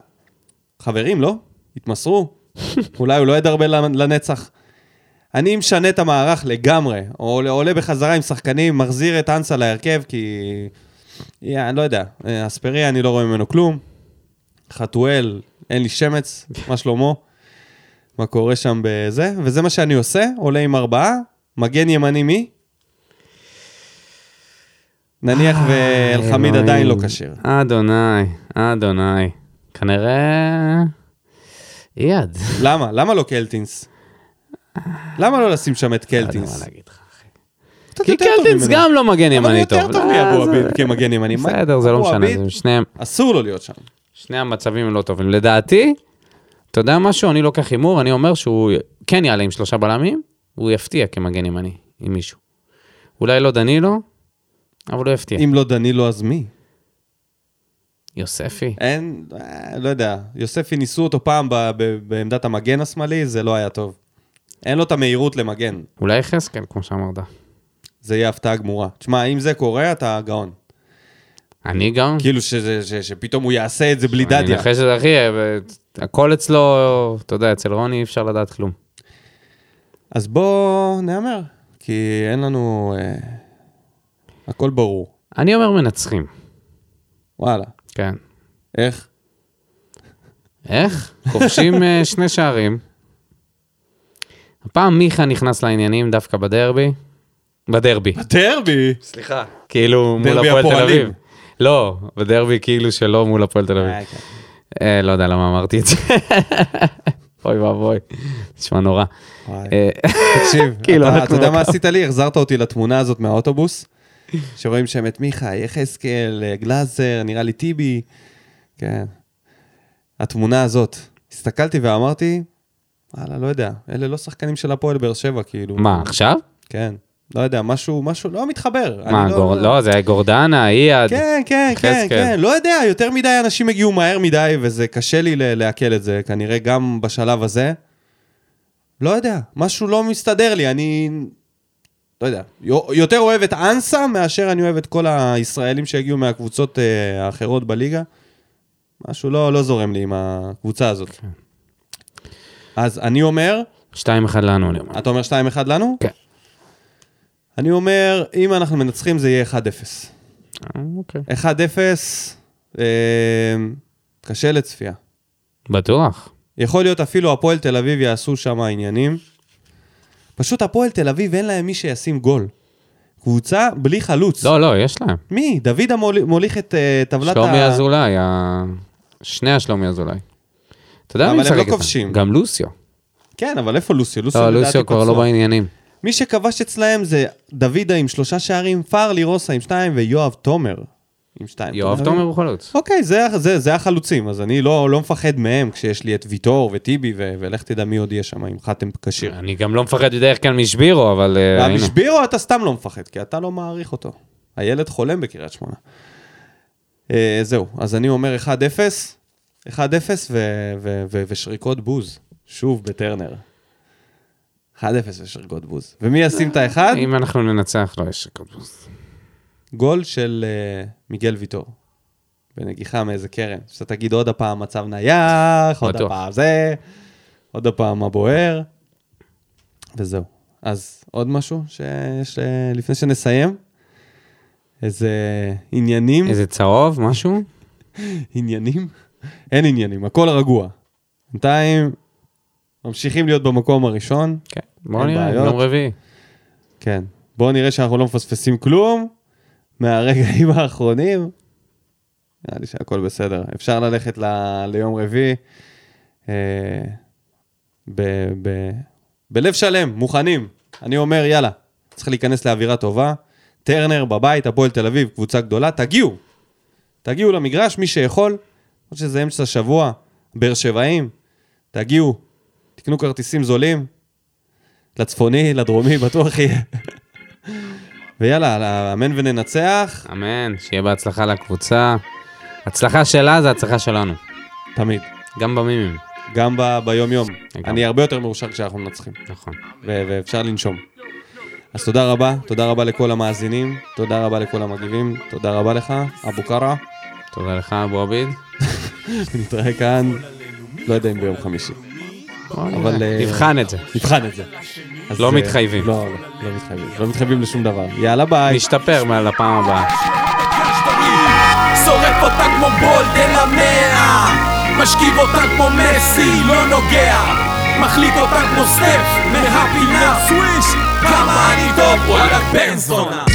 חברים, לא? התמסרו. אולי הוא לא ידרבל לנ- לנצח. אני משנה את המערך לגמרי, או עולה- בחזרה עם שחקנים, מחזיר את אנסה להרכב, כי... אני לא יודע, אה, אספריה, אני לא רואה ממנו כלום. חתואל, אין לי שמץ, מה שלמה? מה קורה שם בזה? וזה מה שאני עושה, עולה עם ארבעה, מגן ימני מי? נניח ואלחמיד עדיין לא כשיר. אדוני, אדוני. כנראה... אייד. למה? למה לא קלטינס? למה לא לשים שם את לא יודע קלטינס? מה להגיד לך, אחי. קצת כי טוב קלטינס. גם לא מגן אבל הוא ימני יותר טוב. טוב לא, מאבו זה- עביד כמגן ימני. בסדר, זה לא משנה, שניהם, אסור לו להיות שם. שני המצבים לא טובים. לדעתי, אתה יודע משהו? אני לוקח הימור, אני אומר שהוא כן יעלה עם שלושה בלמים, והוא יפתיע כמגן ימני עם מישהו. אולי לא דנילו, אבל הוא יפתיע. אם לא דנילו, אז מי? יוספי. אין, אה, לא יודע. יוספי ניסו אותו פעם ב- ב- בעמדת המגן השמאלי, זה לא היה טוב. אין לו את המהירות למגן. אולי יחזקאל, כמו שאמרת. זה יהיה הפתעה גמורה. תשמע, אם זה קורה, אתה גאון. אני גם. כאילו שזה- ש- שפתאום הוא יעשה את זה בלי אני דדיה. מנחש שזה אחי, הכל אצלו, אתה יודע, אצל רוני אי אפשר לדעת כלום. אז בוא נהמר, כי אין לנו... אה, הכל ברור. אני אומר מנצחים, וואלה. כן. איך? איך? כובשים אה, שני שערים. הפעם מיכה נכנס לעניינים דווקא בדרבי. בדרבי. בדרבי. סליחה. כאילו מול הפועל תל. אביב. לא, בדרבי כאילו שלא מול הפועל תל אביב. אה, כן. אה, לא יודע למה אמרתי את זה. אוי ואבוי, נשמע נורא. תקשיב, כאילו, אתה- יודע מה. עשית לי? החזרת אותי לתמונה הזאת מהאוטובוס, שרואים שם את מיכה, יחזקאל, גלאזר, נראה לי טיבי. כן. התמונה הזאת. הסתכלתי ואמרתי, וואלה, לא יודע, אלה לא שחקנים של הפועל באר שבע, כאילו. מה, עכשיו? כן. לא יודע, משהו, משהו לא מתחבר. מה, אני גור- לא, זה היה גורדנה, אייד. כן, כן, כן. כן, לא יודע, יותר מדי אנשים הגיעו מהר מדי, וזה קשה לי לעכל את זה, כנראה גם בשלב הזה. לא יודע, משהו לא מסתדר לי, אני... לא יודע, יו- יותר אוהב את אנסה מאשר אני אוהב את כל הישראלים שהגיעו מהקבוצות אה, האחרות בליגה. משהו לא, לא זורם לי עם הקבוצה הזאת. כן. אז אני אומר, 2-1 לנו, אני אומר. אתה אומר 2-1 לנו? כן. אני אומר, אם אנחנו מנצחים זה יהיה 1-0. אה, אוקיי. 1-0, אה, קשה לצפייה. בטוח. יכול להיות אפילו הפועל תל אביב יעשו שם עניינים. פשוט הפועל תל אביב אין להם מי שישים גול. קבוצה בלי חלוץ. לא, לא, יש להם. מי? דוד המול- מוליך את אה, טבלת שלומי אזולאי, ה- שני השלומי אזולאי. אתה יודע אבל מי הם משחק לא איתם? כובשים. גם לוסיו. כן, אבל איפה לוסיו? לוסיו לא, לוסיו כבר לא. בעניינים. מי שכבש אצלהם זה דוידה עם שלושה שערים, פארלי רוסה עם שתיים ויואב תומר עם שתיים. יואב? תומר הוא חלוץ. אוקיי, זה, זה, זה החלוצים, אז אני לא, לא מפחד מהם כשיש לי את ויטור וטיבי, ו- ולך תדע מי עוד יהיה שם עם חתם כשיר. אני גם לא מפחד בדרך כלל משבירו, אבל הנה. משבירו אתה סתם לא מפחד, כי אתה לא מעריך אותו. הילד חולם בקריית שמונה. אה, זהו, אז אני אומר 1-0, 1-0 ו- ו- ו- ושריקות בוז, שוב בטרנר. 1-0 ושריקות בוז. ומי ישים את האחד? אם אנחנו ננצח, לא יש קודבוס. גול של אה, מיגל ויטור. בנגיחה מאיזה קרן. שאתה תגיד עוד הפעם מצב נייח, עוד. הפעם זה, עוד הפעם מה בוער, וזהו. אז עוד משהו שיש אה, לפני שנסיים? איזה עניינים? איזה צהוב, משהו? עניינים? אין עניינים, הכל רגוע. בינתיים ממשיכים להיות במקום הראשון. כן. בוא אין נראה, בעיות. יום רביעי. כן. בואו נראה שאנחנו לא מפספסים כלום מהרגעים האחרונים. נראה לי שהכל בסדר. אפשר ללכת ל... ליום רביעי אה, ב... ב... בלב שלם, מוכנים. אני אומר, יאללה, צריך להיכנס לאווירה טובה. טרנר בבית, הפועל תל אביב, קבוצה גדולה, תגיעו. תגיעו למגרש, מי שיכול. למרות שזה אמצע השבוע, באר שבעים, תגיעו, תקנו כרטיסים זולים. לצפוני, לדרומי, בטוח יהיה. ויאללה, אמן וננצח, אמן, שיהיה בהצלחה לקבוצה. הצלחה שלה זה הצלחה שלנו. תמיד. גם במימים. גם ב- ביום-יום. לגמרי. אני הרבה יותר מאושר כשאנחנו מנצחים, נכון. ו- ואפשר לנשום. אז תודה רבה, תודה רבה לכל המאזינים, תודה רבה לכל המגיבים, תודה רבה לך, אבו קארה. תודה לך, אבו עביד. נתראה כאן, לא יודע אם ביום חמישי. נכון. אבל... אה, אה, נבחן את זה. נבחן את זה. אז לא אה, מתחייבים. לא, לא, לא מתחייבים. לא מתחייבים לשום דבר. יאללה ביי. נשתפר מעל הפעם הבאה. שורף אותה כמו בולדן המאה משכיב אותה כמו מסי, לא נוגע מחליט אותה כמו סטף, מהפינה סוויש כמה אני טוב, וואלה בן זונה